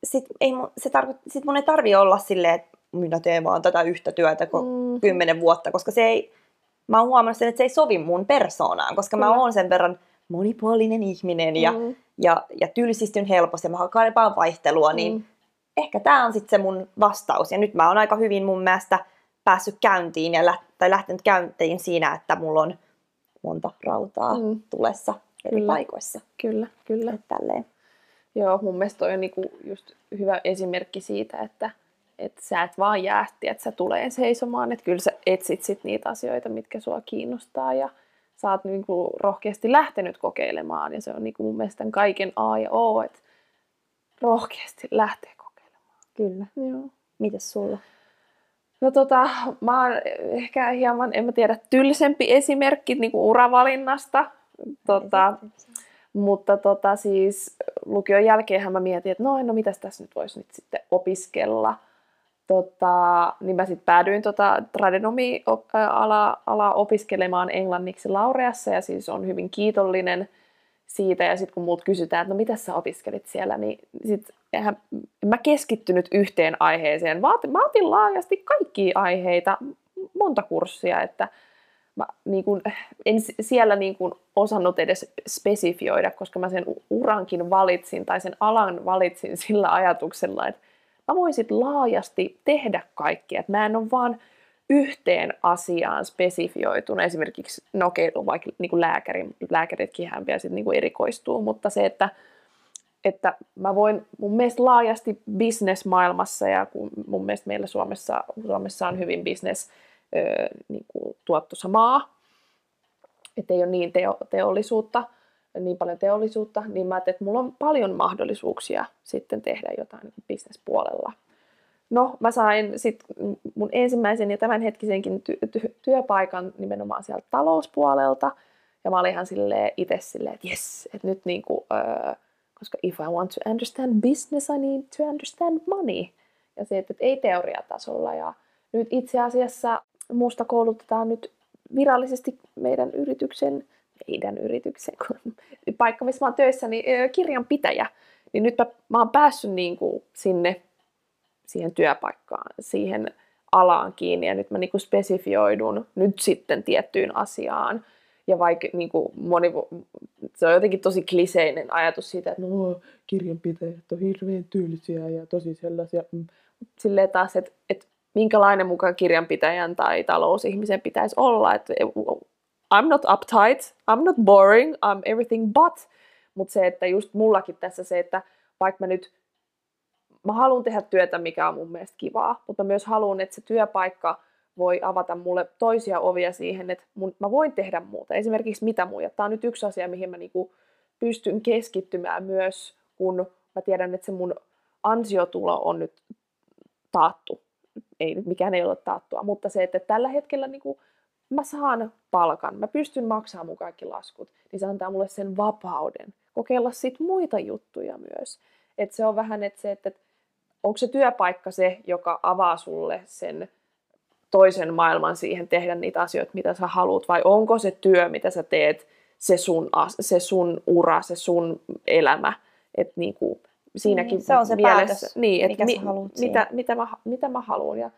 sit, ei, se tarko, sit mun ei tarvi olla silleen, että minä teen vaan tätä yhtä työtä ko- Mm. kymmenen vuotta, koska se ei, mä oon huomannut sen, että se ei sovi mun persoonaan, koska Kyllä. mä oon sen verran monipuolinen ihminen ja, Mm. ja, ja tylsistyn helposti ja mä kaipaan vaihtelua, niin Mm. Ehkä tämä on sitten se mun vastaus. Ja nyt mä oon aika hyvin mun mielestä päässyt käyntiin ja lä- tai lähtenyt käyntiin siinä, että mulla on monta rautaa Mm. tulessa eri Kyllä. paikoissa. Kyllä, kyllä. Et Tälleen. Joo, mun mielestä toi on niinku just hyvä esimerkki siitä, että et sä et vaan jää, että sä tulee seisomaan, että kyllä sä etsit sit niitä asioita, mitkä sua kiinnostaa ja sä oot niinku rohkeasti lähtenyt kokeilemaan ja se on niinku mun mielestä kaiken A ja O, että rohkeasti lähtee. Kyllä. Joo. Mites sulla? No tota, mä oon ehkä hieman, en mä tiedä, tylsempi esimerkki niinku uravalinnasta. Tota, mutta tota, siis lukion jälkeenhän mä mietin, että no, no mitäs tässä nyt voisi nyt sitten opiskella. Tota, niin mä sitten päädyin tota tradenomi-alaa alaa opiskelemaan englanniksi Laureassa ja siis on hyvin kiitollinen siitä. Ja sitten kun multa kysytään, että no mitä sä opiskelit siellä, niin sit eihän, en mä keskittynyt yhteen aiheeseen. Mä otin, laajasti kaikkia aiheita, monta kurssia, että mä niin kun, en siellä niin kun osannut edes spesifioida, koska mä sen urankin valitsin tai sen alan valitsin sillä ajatuksella, että mä voisin laajasti tehdä kaikkea. Mä en ole vaan yhteen asiaan spesifioituna. Esimerkiksi, no okei, on vaikka niin lääkäri, lääkäritkin hän vielä sit niin kuin erikoistuu, mutta se, että, että mä voin mun mielestä laajasti bisnesmaailmassa ja kun mun mielestä meillä Suomessa, Suomessa on hyvin business ö, niin kuin tuottosa maa, että ei ole niin teo, teollisuutta, niin paljon teollisuutta, niin mä ajattelin, että mulla on paljon mahdollisuuksia sitten tehdä jotain bisnespuolella. No, mä sain sitten mun ensimmäisen ja tämänhetkisenkin ty- ty- työpaikan nimenomaan sieltä talouspuolelta. Ja mä olin ihan silleen itse silleen, että jes, että nyt niinku, öö, koska if I want to understand business, I need to understand money. Ja se, että ei teoriatasolla. Ja nyt itse asiassa musta koulutetaan nyt virallisesti meidän yrityksen, meidän yrityksen, kun paikka, missä mä oon töissä, niin kirjanpitäjä. Niin nyt mä, mä oon päässyt niinku sinne siihen työpaikkaan, siihen alaan kiinni ja nyt mä niinku spesifioidun nyt sitten tiettyyn asiaan. Ja vaikka niinku moni, se on jotenkin tosi kliseinen ajatus siitä, että no, kirjanpitäjät on hirveän tyylisiä ja tosi sellaisia. mm. Silleen taas, että, että minkälainen mukaan kirjanpitäjän tai talousihmisen pitäisi olla. Että I'm not uptight, I'm not boring, I'm everything but. Mutta se, että just mullakin tässä se, että vaikka mä nyt mä haluan tehdä työtä, mikä on mun mielestä kivaa, mutta mä myös haluan, että se työpaikka voi avata mulle toisia ovia siihen, että mun, mä voin tehdä muuta. Esimerkiksi mitä muuta. Tämä on nyt yksi asia, mihin mä niinku pystyn keskittymään myös, kun mä tiedän, että se mun ansiotulo on nyt taattu. Ei nyt mikään ei ole taattua, mutta se, että tällä hetkellä niinku mä saan palkan, mä pystyn maksamaan mun kaikki laskut, niin se antaa mulle sen vapauden kokeilla sit muita juttuja myös. Et se on vähän, että se, että onko se työpaikka se, joka avaa sulle sen toisen maailman siihen tehdä niitä asioita, mitä sä haluat, vai onko se työ, mitä sä teet, se sun, as- se sun ura, se sun elämä. Et niinku, siinäkin Niin, se on se mielessä, päätös, niin, mikä et sä haluat mitä, mitä, mä, mitä mä haluan. Ja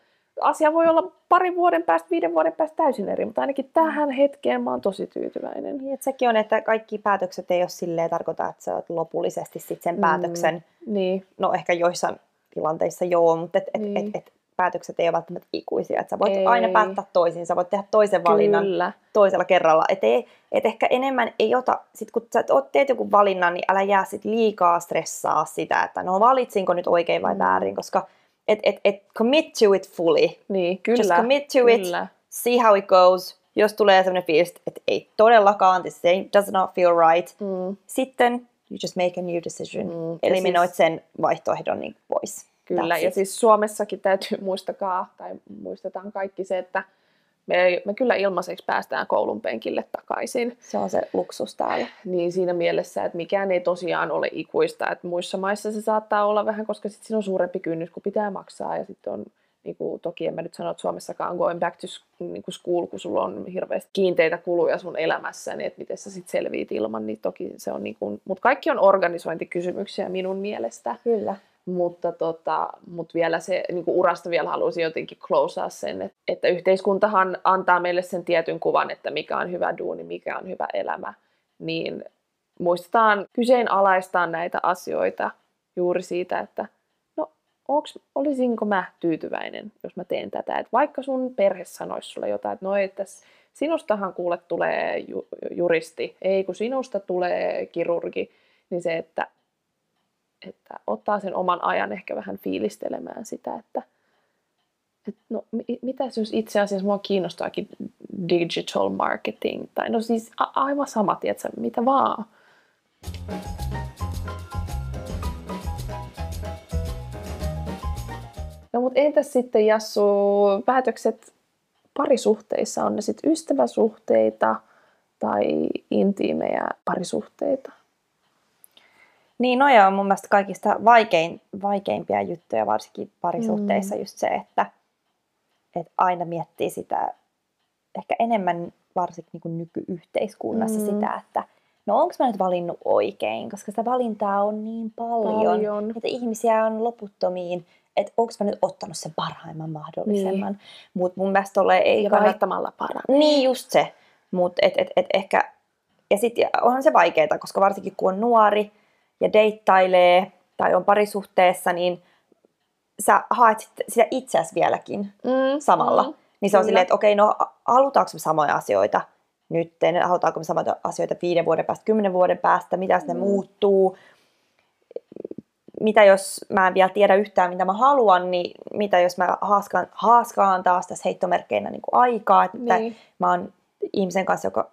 asia voi olla parin vuoden päästä, viiden vuoden päästä täysin eri, mutta ainakin tähän hetkeen mä oon tosi tyytyväinen. Niin, että sekin on, että kaikki päätökset ei ole silleen tarkoita, että sä oot lopullisesti sit sen Mm. päätöksen, Niin, no ehkä joissain tilanteissa joo, mutta et, et, Niin. et, et, päätökset ei ole välttämättä ikuisia. Että sä voit Ei. aina päättää toisin, sä voit tehdä toisen valinnan kyllä. toisella kerralla. Et, ei, et ehkä enemmän ei ota, sit kun sä oot- teet joku valinnan, niin älä jää sit liikaa stressaa sitä, että no valitsinko nyt oikein vai Mm. väärin, koska et, et, et commit to it fully. Niin, kyllä. Just commit to it, kyllä. see how it goes. Jos tulee sellainen fiilis, että ei todellakaan, this does not feel right, Mm, sitten you just make a new decision. Mm, Eliminoit siis- sen vaihtoehdon niin pois. Kyllä, That's ja it. siis Suomessakin täytyy muistakaa, tai muistetaan kaikki se, että me, me kyllä ilmaiseksi päästään koulun penkille takaisin. Se on se luksus täällä. Niin siinä mielessä, että mikään ei tosiaan ole ikuista. Että muissa maissa se saattaa olla vähän, koska sitten siinä on suurempi kynnys, kun pitää maksaa. Ja sitten on, niin kuin, toki en mä nyt sano, että Suomessakaan going back to niin kuin school, kun sulla on hirveästi kiinteitä kuluja sun elämässä, niin että miten sä sitten selviit ilman, niin toki se on niin kuin, mutta kaikki on organisointikysymyksiä minun mielestä. Kyllä. Mutta, tota, mutta vielä se niin kuin urasta vielä halusin jotenkin closea sen, että, että yhteiskuntahan antaa meille sen tietyn kuvan, että mikä on hyvä duuni, mikä on hyvä elämä, niin muistetaan kyseenalaistaa näitä asioita juuri siitä, että no onks, olisinko mä tyytyväinen, jos mä teen tätä. Et vaikka sun perhe sanoisi sulle jotain, että no että sinustahan kuule tulee ju- juristi, ei kun sinusta tulee kirurgi, niin se, että, että ottaa sen oman ajan ehkä vähän fiilistelemään sitä, että, että no mitä jos itse asiassa mua kiinnostaakin digital marketing, tai no siis a- aivan sama, tiedätkö, mitä vaan. No mutta entäs sitten Jassu, päätökset parisuhteissa, on ne sitten ystäväsuhteita tai intiimejä parisuhteita? Niin, no on mun mielestä kaikista vaikein, vaikeimpia juttuja, varsinkin parisuhteissa, mm. just se, että, että aina miettii sitä ehkä enemmän varsinkin niin kuin nykyyhteiskunnassa mm. sitä, että no onko mä nyt valinnut oikein, koska sitä valintaa on niin paljon, paljon. että ihmisiä on loputtomiin, että onko mä nyt ottanut sen parhaimman mahdollisemman. Niin. Mutta mun mielestä ole, ei ja kannattamalla paranee. Niin just se. Mutta et, et, et ehkä, ja sitten onhan se vaikeaa, koska varsinkin kun on nuori ja deittailee tai on parisuhteessa, niin sä haet sitä itseäsi vieläkin mm, samalla. Mm, niin se on silleen, että okei, no halutaanko me samoja asioita nyt, halutaanko me samoja asioita viiden vuoden päästä, kymmenen vuoden päästä, mitä mm. ne muuttuu, mitä jos mä en vielä tiedä yhtään, mitä mä haluan, niin mitä jos mä haaskaan, haaskaan taas tässä heittomerkkeinä niin kuin aikaa, että niin. mä oon ihmisen kanssa, joka,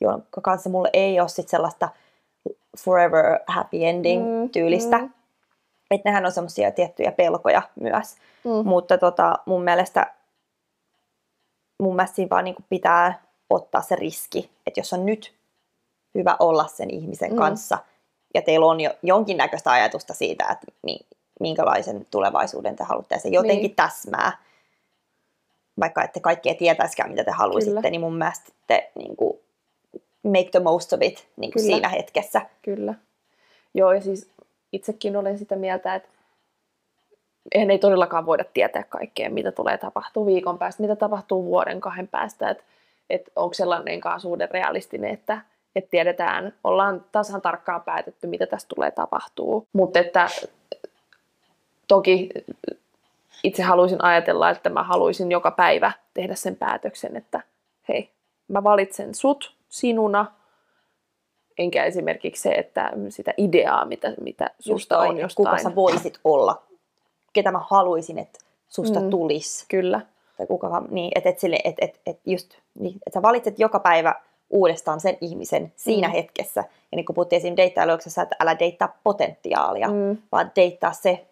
jonka kanssa mulle ei ole sit sellaista forever happy ending mm, tyylistä. Mm. Että nehän on semmoisia tiettyjä pelkoja myös. Mm. Mutta tota, mun mielestä mun mielestä siinä vaan niin pitää ottaa se riski, että jos on nyt hyvä olla sen ihmisen mm. kanssa – ja teillä on jo jonkinnäköistä ajatusta siitä, että minkälaisen tulevaisuuden te haluatte, ja se jotenkin niin. täsmää, vaikka ette kaikkea tietäisikään, mitä te haluaisitte, Kyllä. niin mun mielestä te niin kuin, make the most of it niin kuin siinä hetkessä. Kyllä. Joo, ja siis itsekin olen sitä mieltä, että eihän ei todellakaan voida tietää kaikkea, mitä tulee tapahtuu viikon päästä, mitä tapahtuu vuoden kahden päästä, että, että onko sellainenkaan suhde realistinen, että että tiedetään, ollaan tasan tarkkaan päätetty, mitä tästä tulee tapahtuu. Mutta että toki itse haluaisin ajatella, että mä haluaisin joka päivä tehdä sen päätöksen, että hei, mä valitsen sut sinuna, enkä esimerkiksi se, että sitä ideaa, mitä, mitä susta on jostain. Kuka sä voisit olla, ketä mä haluaisin, että susta mm, tulisi. Kyllä. Tai kuka, niin, että et, et, et, et just, niin, että sä valitset joka päivä uudestaan sen ihmisen siinä mm. hetkessä. Ja niin kuin puhuttiin esim. että älä deittaa potentiaalia, mm. vaan deittaa se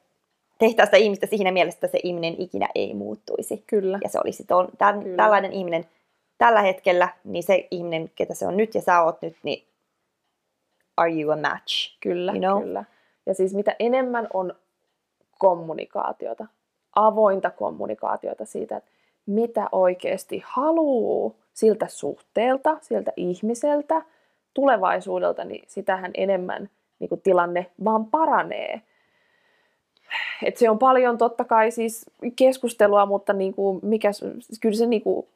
deittaa sitä ihmistä siinä mielessä, että se ihminen ikinä ei muuttuisi. Kyllä. Ja se olisi ton, tämän, Kyllä. tällainen ihminen tällä hetkellä, niin se ihminen, ketä se on nyt ja sä oot nyt, niin are you a match? Kyllä, you know? kyllä. Ja siis mitä enemmän on kommunikaatiota, avointa kommunikaatiota siitä, että mitä oikeasti haluaa siltä suhteelta, siltä ihmiseltä, tulevaisuudelta, niin sitähän enemmän niin kuin tilanne vaan paranee. Et se on paljon totta kai siis keskustelua, mutta niin kuin mikä, kyllä, se niin kuin,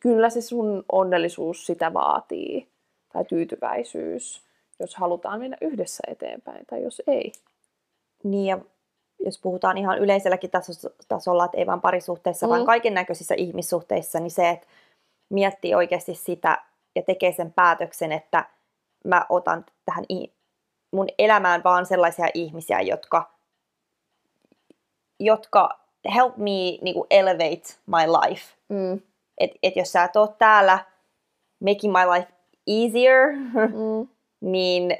kyllä se sun onnellisuus sitä vaatii, tai tyytyväisyys, jos halutaan mennä yhdessä eteenpäin, tai jos ei. Niin ja jos puhutaan ihan yleiselläkin tasolla, että ei vain parisuhteissa, mm. vaan kaiken näköisissä ihmissuhteissa, niin se, että miettii oikeasti sitä ja tekee sen päätöksen, että mä otan tähän mun elämään vaan sellaisia ihmisiä, jotka, jotka help me niin kuin elevate my life. Mm. Et, et jos sä et ole täällä making my life easier, mm. niin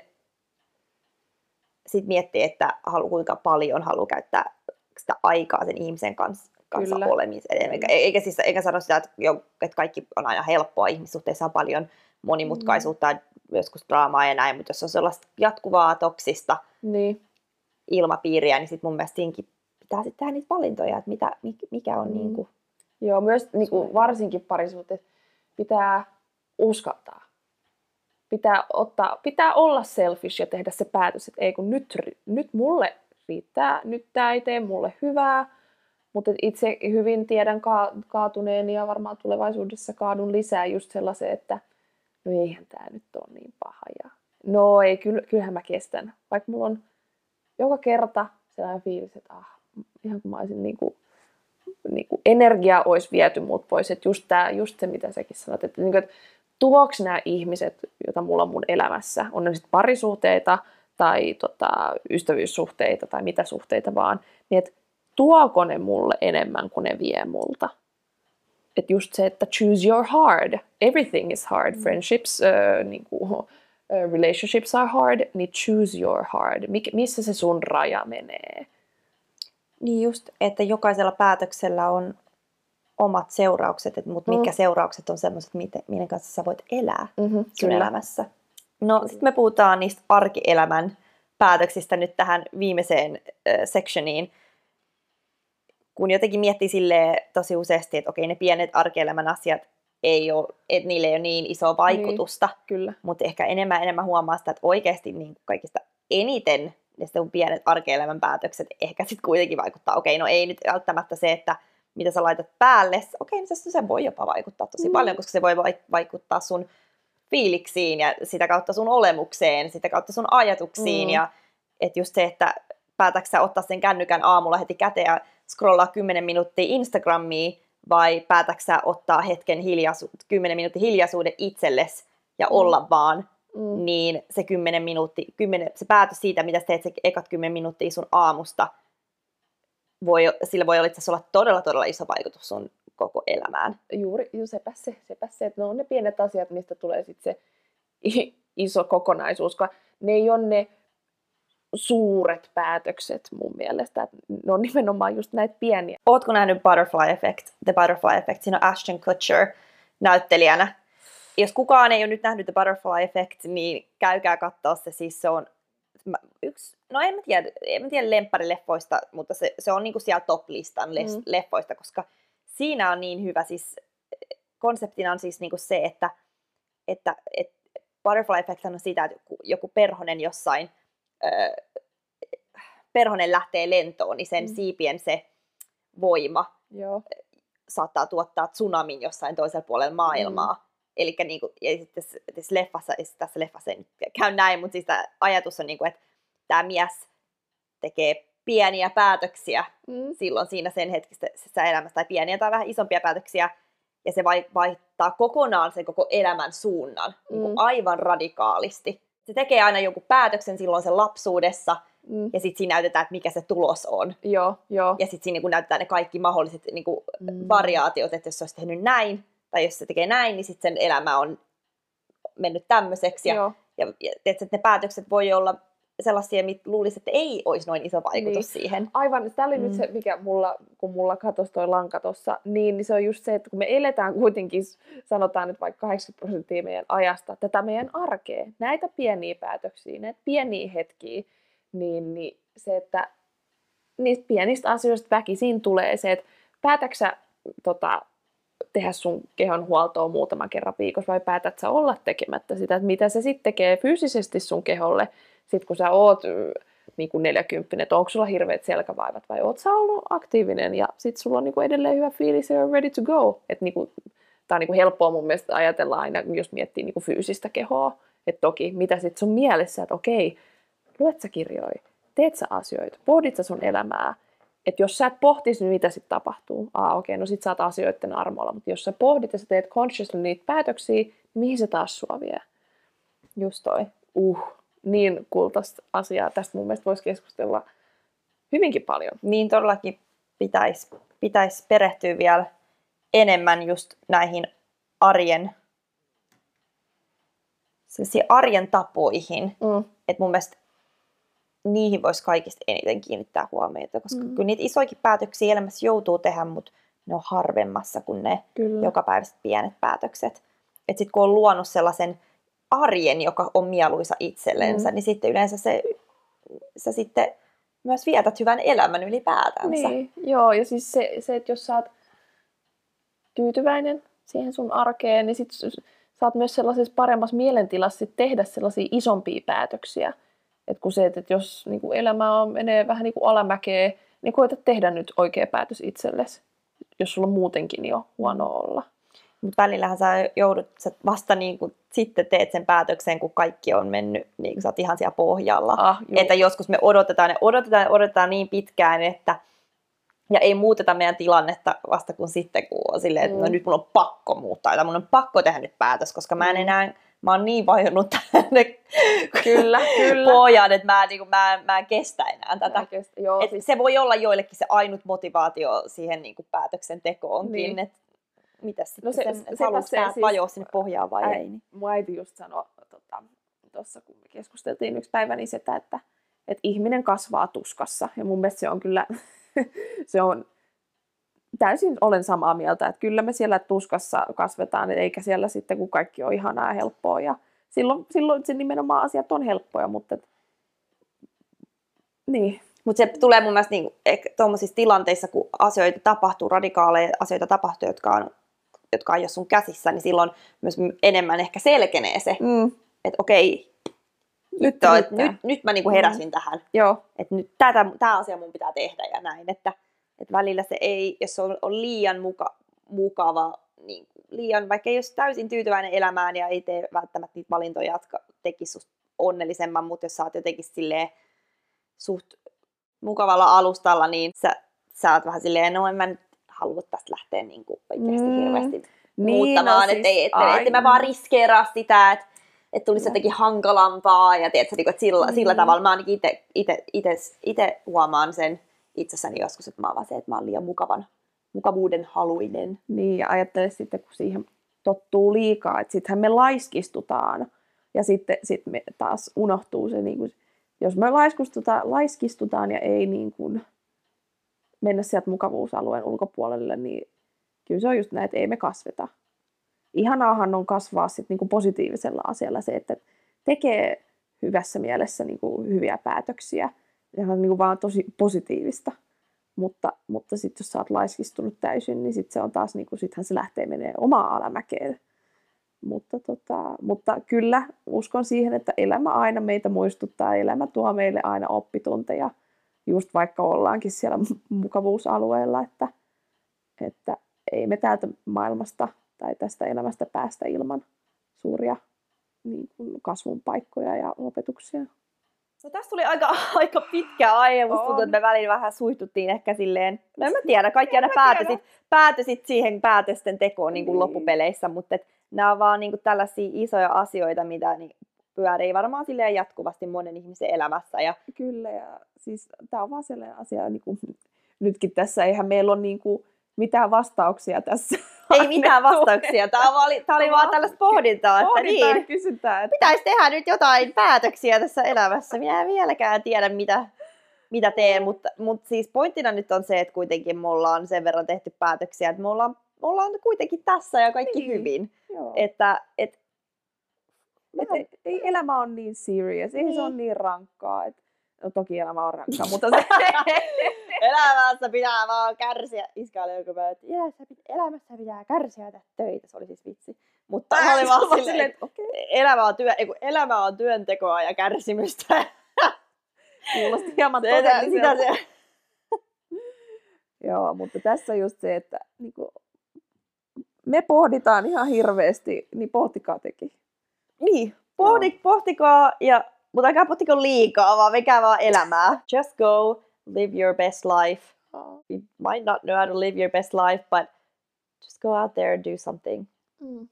sit miettii, että halu, kuinka paljon haluaa käyttää sitä aikaa sen ihmisen kanssa, kanssa Kyllä. olemiseen. Eikä, eikä, siis, eikä sano sitä, että, jo, että kaikki on aina helppoa, ihmissuhteissa on paljon monimutkaisuutta, mm. joskus draamaa ja näin, mutta jos on sellaista jatkuvaa toksista niin. ilmapiiriä, niin sitten mun mielestä siinkin pitää sitten tehdä niitä valintoja, että mitä, mikä on mm. niin kuin, Joo, myös niin kuin varsinkin parisuhteet pitää uskaltaa pitää, ottaa, pitää olla selfish ja tehdä se päätös, että ei kun nyt, nyt mulle riittää, nyt tämä ei tee mulle hyvää, mutta itse hyvin tiedän ka- kaatuneeni ja varmaan tulevaisuudessa kaadun lisää just sellaisen, että no eihän tämä nyt ole niin paha. Ja no ei, kyllä, kyllähän mä kestän. Vaikka mulla on joka kerta sellainen fiilis, että ah, ihan kun mä olisin niin kuin, niin kuin energia olisi viety muut pois. Että just, tää, just se, mitä säkin sanot, että, niin kuin, että tuoks nämä ihmiset, joita mulla on mun elämässä, on ne sitten parisuhteita tai tota, ystävyyssuhteita tai mitä suhteita vaan, niin että tuoko ne mulle enemmän kuin ne vie multa. Että just se, että choose your hard. Everything is hard. Mm. Friendships, uh, niin kuin, uh, relationships are hard, niin choose your hard. Mik, missä se sun raja menee? Niin just, että jokaisella päätöksellä on omat seuraukset, mutta mitkä mm. seuraukset on semmoiset, miten kanssa sä voit elää mm-hmm, sun kyllä. elämässä. No sitten me puhutaan niistä arkielämän päätöksistä nyt tähän viimeiseen äh, sectioniin kun jotenkin miettii sille tosi useasti, että okei, ne pienet arkielämän asiat ei ole, että niille ei ole niin isoa vaikutusta. Niin, kyllä. Mutta ehkä enemmän enemmän huomaa sitä, että oikeasti niin kaikista eniten ne pienet arkielämän päätökset ehkä sitten kuitenkin vaikuttaa. Okei, no ei nyt välttämättä se, että mitä sä laitat päälle. Okei, no se, se voi jopa vaikuttaa tosi mm. paljon, koska se voi vaikuttaa sun fiiliksiin ja sitä kautta sun olemukseen, sitä kautta sun ajatuksiin. Mm. Ja että just se, että päätäksä ottaa sen kännykän aamulla heti käteen ja scrollaa 10 minuuttia Instagramia vai päätäksä ottaa hetken hiljaisu- 10 minuutin hiljaisuuden itsellesi ja mm. olla vaan, mm. niin se 10 minuutti, 10, se päätös siitä, mitä teet se ekat 10 minuuttia sun aamusta, voi, sillä voi olla, olla todella, todella iso vaikutus sun koko elämään. Juuri, ju, sepä se, sepä se, että ne on ne pienet asiat, mistä tulee sitten se iso kokonaisuus, koska ne ei ole ne suuret päätökset mun mielestä. Että ne on nimenomaan just näitä pieniä. Ootko nähnyt Butterfly Effect, The Butterfly Effect? Siinä on Ashton Kutcher näyttelijänä. Jos kukaan ei ole nyt nähnyt The Butterfly Effect, niin käykää katsoa se. Siis se on yksi, no en mä tiedä, en mä tiedä lempparileffoista, mutta se, se on niinku siellä top-listan mm. leffoista, koska siinä on niin hyvä, siis konseptina on siis niinku se, että, että, että Butterfly Effect on sitä, että joku perhonen jossain perhonen lähtee lentoon, niin sen mm. siipien se voima Joo. saattaa tuottaa tsunamin jossain toisella puolella maailmaa. Mm. Eli niin kuin, ja sitten tässä leffassa, tässä leffassa ei käy näin, mutta siis tämä ajatus on, niin kuin, että tämä mies tekee pieniä päätöksiä mm. silloin siinä sen hetkisessä elämässä, tai pieniä tai vähän isompia päätöksiä, ja se vaihtaa kokonaan sen koko elämän suunnan mm. niin kuin aivan radikaalisti se tekee aina jonkun päätöksen silloin sen lapsuudessa, mm. ja sitten siinä näytetään, että mikä se tulos on. Joo, joo. Ja sitten siinä niin näytetään ne kaikki mahdolliset niin kuin mm. variaatiot, että jos se olisi tehnyt näin, tai jos se tekee näin, niin sitten sen elämä on mennyt tämmöiseksi. Ja, joo. ja, ja että ne päätökset voi olla sellaisia, mitä luulisi, että ei olisi noin iso vaikutus niin. siihen. Aivan, tämä oli mm. nyt se, mikä mulla, kun mulla katosi toi lanka tossa, niin, niin se on just se, että kun me eletään kuitenkin, sanotaan nyt vaikka 80 prosenttia meidän ajasta, tätä meidän arkea, näitä pieniä päätöksiä, näitä pieniä hetkiä, niin, niin se, että niistä pienistä asioista väkisin tulee se, että päätäksä tota, tehdä sun kehon huoltoa muutama kerran viikossa vai päätät sä olla tekemättä sitä, että mitä se sitten tekee fyysisesti sun keholle, sit kun sä oot niin kuin 40, että onko sulla hirveät selkävaivat vai oot sä ollut aktiivinen ja sit sulla on niin kuin edelleen hyvä fiilis ja ready to go. Että niin kuin, tää on niin kuin helppoa mun mielestä ajatella aina, jos miettii niin kuin fyysistä kehoa. Että toki, mitä sit sun mielessä, että okei, luet sä kirjoja, teet sä asioita, pohdit sä sun elämää, että jos sä et pohtisi, niin mitä sitten tapahtuu? Aa, okei, okay, no sit sä oot asioiden armolla, mutta jos sä pohdit ja sä teet consciously niitä päätöksiä, niin mihin se taas sua vie? Just toi. Uh, niin kultaista asiaa. Tästä mun mielestä voisi keskustella hyvinkin paljon. Niin todellakin pitäisi pitäis perehtyä vielä enemmän just näihin arjen, arjen tapoihin. Mm. Että mun mielestä niihin voisi kaikista eniten kiinnittää huomiota, koska mm. kyllä niitä isoikin päätöksiä elämässä joutuu tehdä, mutta ne on harvemmassa kuin ne kyllä. jokapäiväiset pienet päätökset. Että sitten kun on luonut sellaisen arjen, joka on mieluisa itsellensä, mm. niin sitten yleensä se, sä sitten myös vietät hyvän elämän ylipäätänsä. Niin, joo, ja siis se, se että jos sä oot tyytyväinen siihen sun arkeen, niin sit sä oot myös sellaisessa paremmassa mielentilassa sit tehdä sellaisia isompia päätöksiä. Et kun se, että et jos niin kuin elämä on, menee vähän niin kuin alamäkeä, niin koeta tehdä nyt oikea päätös itsellesi, jos sulla muutenkin jo huono olla. Mutta välillähän sä joudut, sä vasta niin kuin, sitten teet sen päätöksen, kun kaikki on mennyt, niin kuin sä oot ihan siellä pohjalla. Ah, juu. että joskus me odotetaan ja odotetaan ja odotetaan niin pitkään, että ja ei muuteta meidän tilannetta vasta kun sitten, kun on silleen, että no Mm. nyt mun on pakko muuttaa, tai mun on pakko tehdä nyt päätös, koska mä en Mm. enää, mä oon niin vajonnut tänne Kyllä, kyllä. pohjaan, että mä, niin kuin, mä, mä en kestä enää tätä. Oikeesti, joo, Et siis, se voi olla joillekin se ainut motivaatio siihen niin kuin päätöksentekoonkin, Niin. että mitäs sitten No se- sen, sepä että haluaisi se pää- siis- vajoa sinne pohjaan vai Äi- ei. Niin. mun äiti just sanoi tuossa, tota, kun me keskusteltiin yksi päivä, niin sitä, että, että ihminen kasvaa tuskassa. Ja mun mielestä se on kyllä, se on täysin olen samaa mieltä, että kyllä me siellä tuskassa kasvetaan, eikä siellä sitten, kun kaikki on ihanaa ja helppoa. Ja silloin, silloin se nimenomaan asiat on helppoja, mutta et, niin, Mutta se tulee mun mielestä niin, tuommoisissa tilanteissa, kun asioita tapahtuu, radikaaleja asioita tapahtuu, jotka on, jotka ei ole sun käsissä, niin silloin myös enemmän ehkä selkenee se, mm, että okei, Nyt nyt, nyt, nyt, nyt mä niinku heräsin tähän, joo, että nyt tämä asia mun pitää tehdä ja näin, että, että välillä se ei, jos se on, on liian muka, mukava, niin liian, vaikka ei olisi täysin tyytyväinen elämään ja ei tee välttämättä niitä valintoja, jotka tekisi susta onnellisemman, mutta jos sä oot jotenkin silleen suht mukavalla alustalla, niin sä, sä oot vähän silleen, no en mä nyt halua tästä lähteä niin kuin oikeasti Mm. mm. hirveästi Niin, muuttamaan, no no, ettei, siis ettei, ettei mä aina. vaan riskeeraa sitä, että että tulisi jotenkin hankalampaa ja tiedätkö, niin kuin, että sillä, sillä Mm. tavalla mä ainakin itse huomaan sen itsessäni joskus, että mä oon se, että mä oon liian mukavan, mukavuuden haluinen. Niin, ja ajattele sitten, kun siihen tottuu liikaa, että sittenhän me laiskistutaan. Ja sitten sit me taas unohtuu se, niin kuin, jos me laiskistutaan, laiskistutaan ja ei niin kuin mennä sieltä mukavuusalueen ulkopuolelle, niin kyllä se on just näin, että ei me kasveta. Ihanaahan on kasvaa sit niin kuin positiivisella asialla se, että tekee hyvässä mielessä niin kuin hyviä päätöksiä. Ja on niin kuin vaan tosi positiivista. Mutta, mutta sitten jos sä oot laiskistunut täysin, niin sitten se on taas, niin kuin, sittenhän se lähtee menee omaa alamäkeen. Mutta, tota, mutta kyllä uskon siihen, että elämä aina meitä muistuttaa, elämä tuo meille aina oppitunteja, just vaikka ollaankin siellä mu- mukavuusalueella, että, että ei me täältä maailmasta tai tästä elämästä päästä ilman suuria niin kuin kasvun paikkoja ja opetuksia. No tässä tuli aika, aika pitkä aihe, musta tuntuu, että me välillä vähän suihtuttiin ehkä silleen, no en mä tiedä, kaikki aina päätösit, päätösit siihen päätösten tekoon niin kuin Niin. loppupeleissä, mutta et, nämä on vaan niin kuin tällaisia isoja asioita, mitä niin pyörii varmaan silleen jatkuvasti monen ihmisen elämässä. Ja Kyllä, ja siis tämä on vaan sellainen asia, niin kuin, nytkin tässä eihän meillä ole niin kuin, mitään vastauksia tässä. ei mitään vastauksia, tämä oli, tämä oli vaan tällaista pohdintaa, että Pohditaan, niin, kysytään, että pitäisi tehdä nyt jotain päätöksiä tässä elämässä. Minä en vieläkään tiedä, mitä, mitä teen, mutta, mutta siis pointtina nyt on se, että kuitenkin me ollaan sen verran tehty päätöksiä, että me ollaan, me ollaan kuitenkin tässä ja kaikki Niin. hyvin. joo, Että, et, et, ei, ei elämä on niin serious, ei se ole Niin. niin rankkaa. Et, no toki elämä on rankkaa, mutta se, elämässä pitää vaan kärsiä. Iskä oli joku päivä, että elämässä pitää, elämässä pitää kärsiä ja tehdä töitä. Se oli siis vitsi. Mutta mä olin vaan silleen, silleen, että okei, elämä on, työ, elämä on työntekoa ja kärsimystä. kuulosti hieman sitä todelliselta. se, Joo, mutta tässä just se, että niin kuin, me pohditaan ihan hirveästi, niin pohtikaa tekin. Niin, pohdi, pohtikaa, ja, mutta älkää pohtiko liikaa, vaan vekää vaan elämää. Just go, live your best life. You might not know how to live your best life, but just go out there and do something. Mm.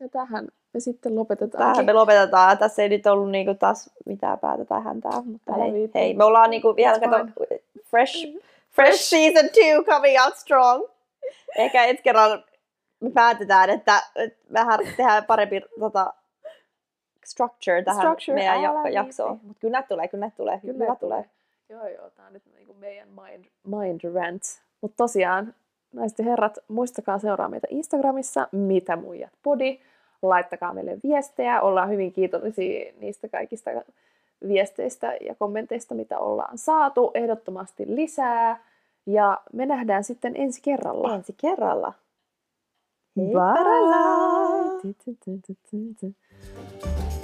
Ja tähän me sitten lopetetaan. Tähän me lopetetaan. Tässä ei nyt ollut niinku taas mitään päätä tai häntää, mutta hei, hei, me ollaan niinku vielä kato, fine. fresh, fresh season two coming out strong. Ehkä ensi kerralla me päätetään, että, vähän tehdään parempi tota, structure tähän Structure, meidän jaksoon. Mutta kyllä näitä tulee, kyllä näitä tulee. Kyllä Hyvä tulee. Joo, joo, tää on nyt niinku meidän mind, mind rant. Mutta tosiaan, naiset ja herrat, muistakaa seuraa meitä Instagramissa, mitä muijat podi. Laittakaa meille viestejä, ollaan hyvin kiitollisia niistä kaikista viesteistä ja kommenteista, mitä ollaan saatu. Ehdottomasti lisää. Ja me nähdään sitten ensi kerralla. Ensi kerralla. Bye! Heipparalla! Bye!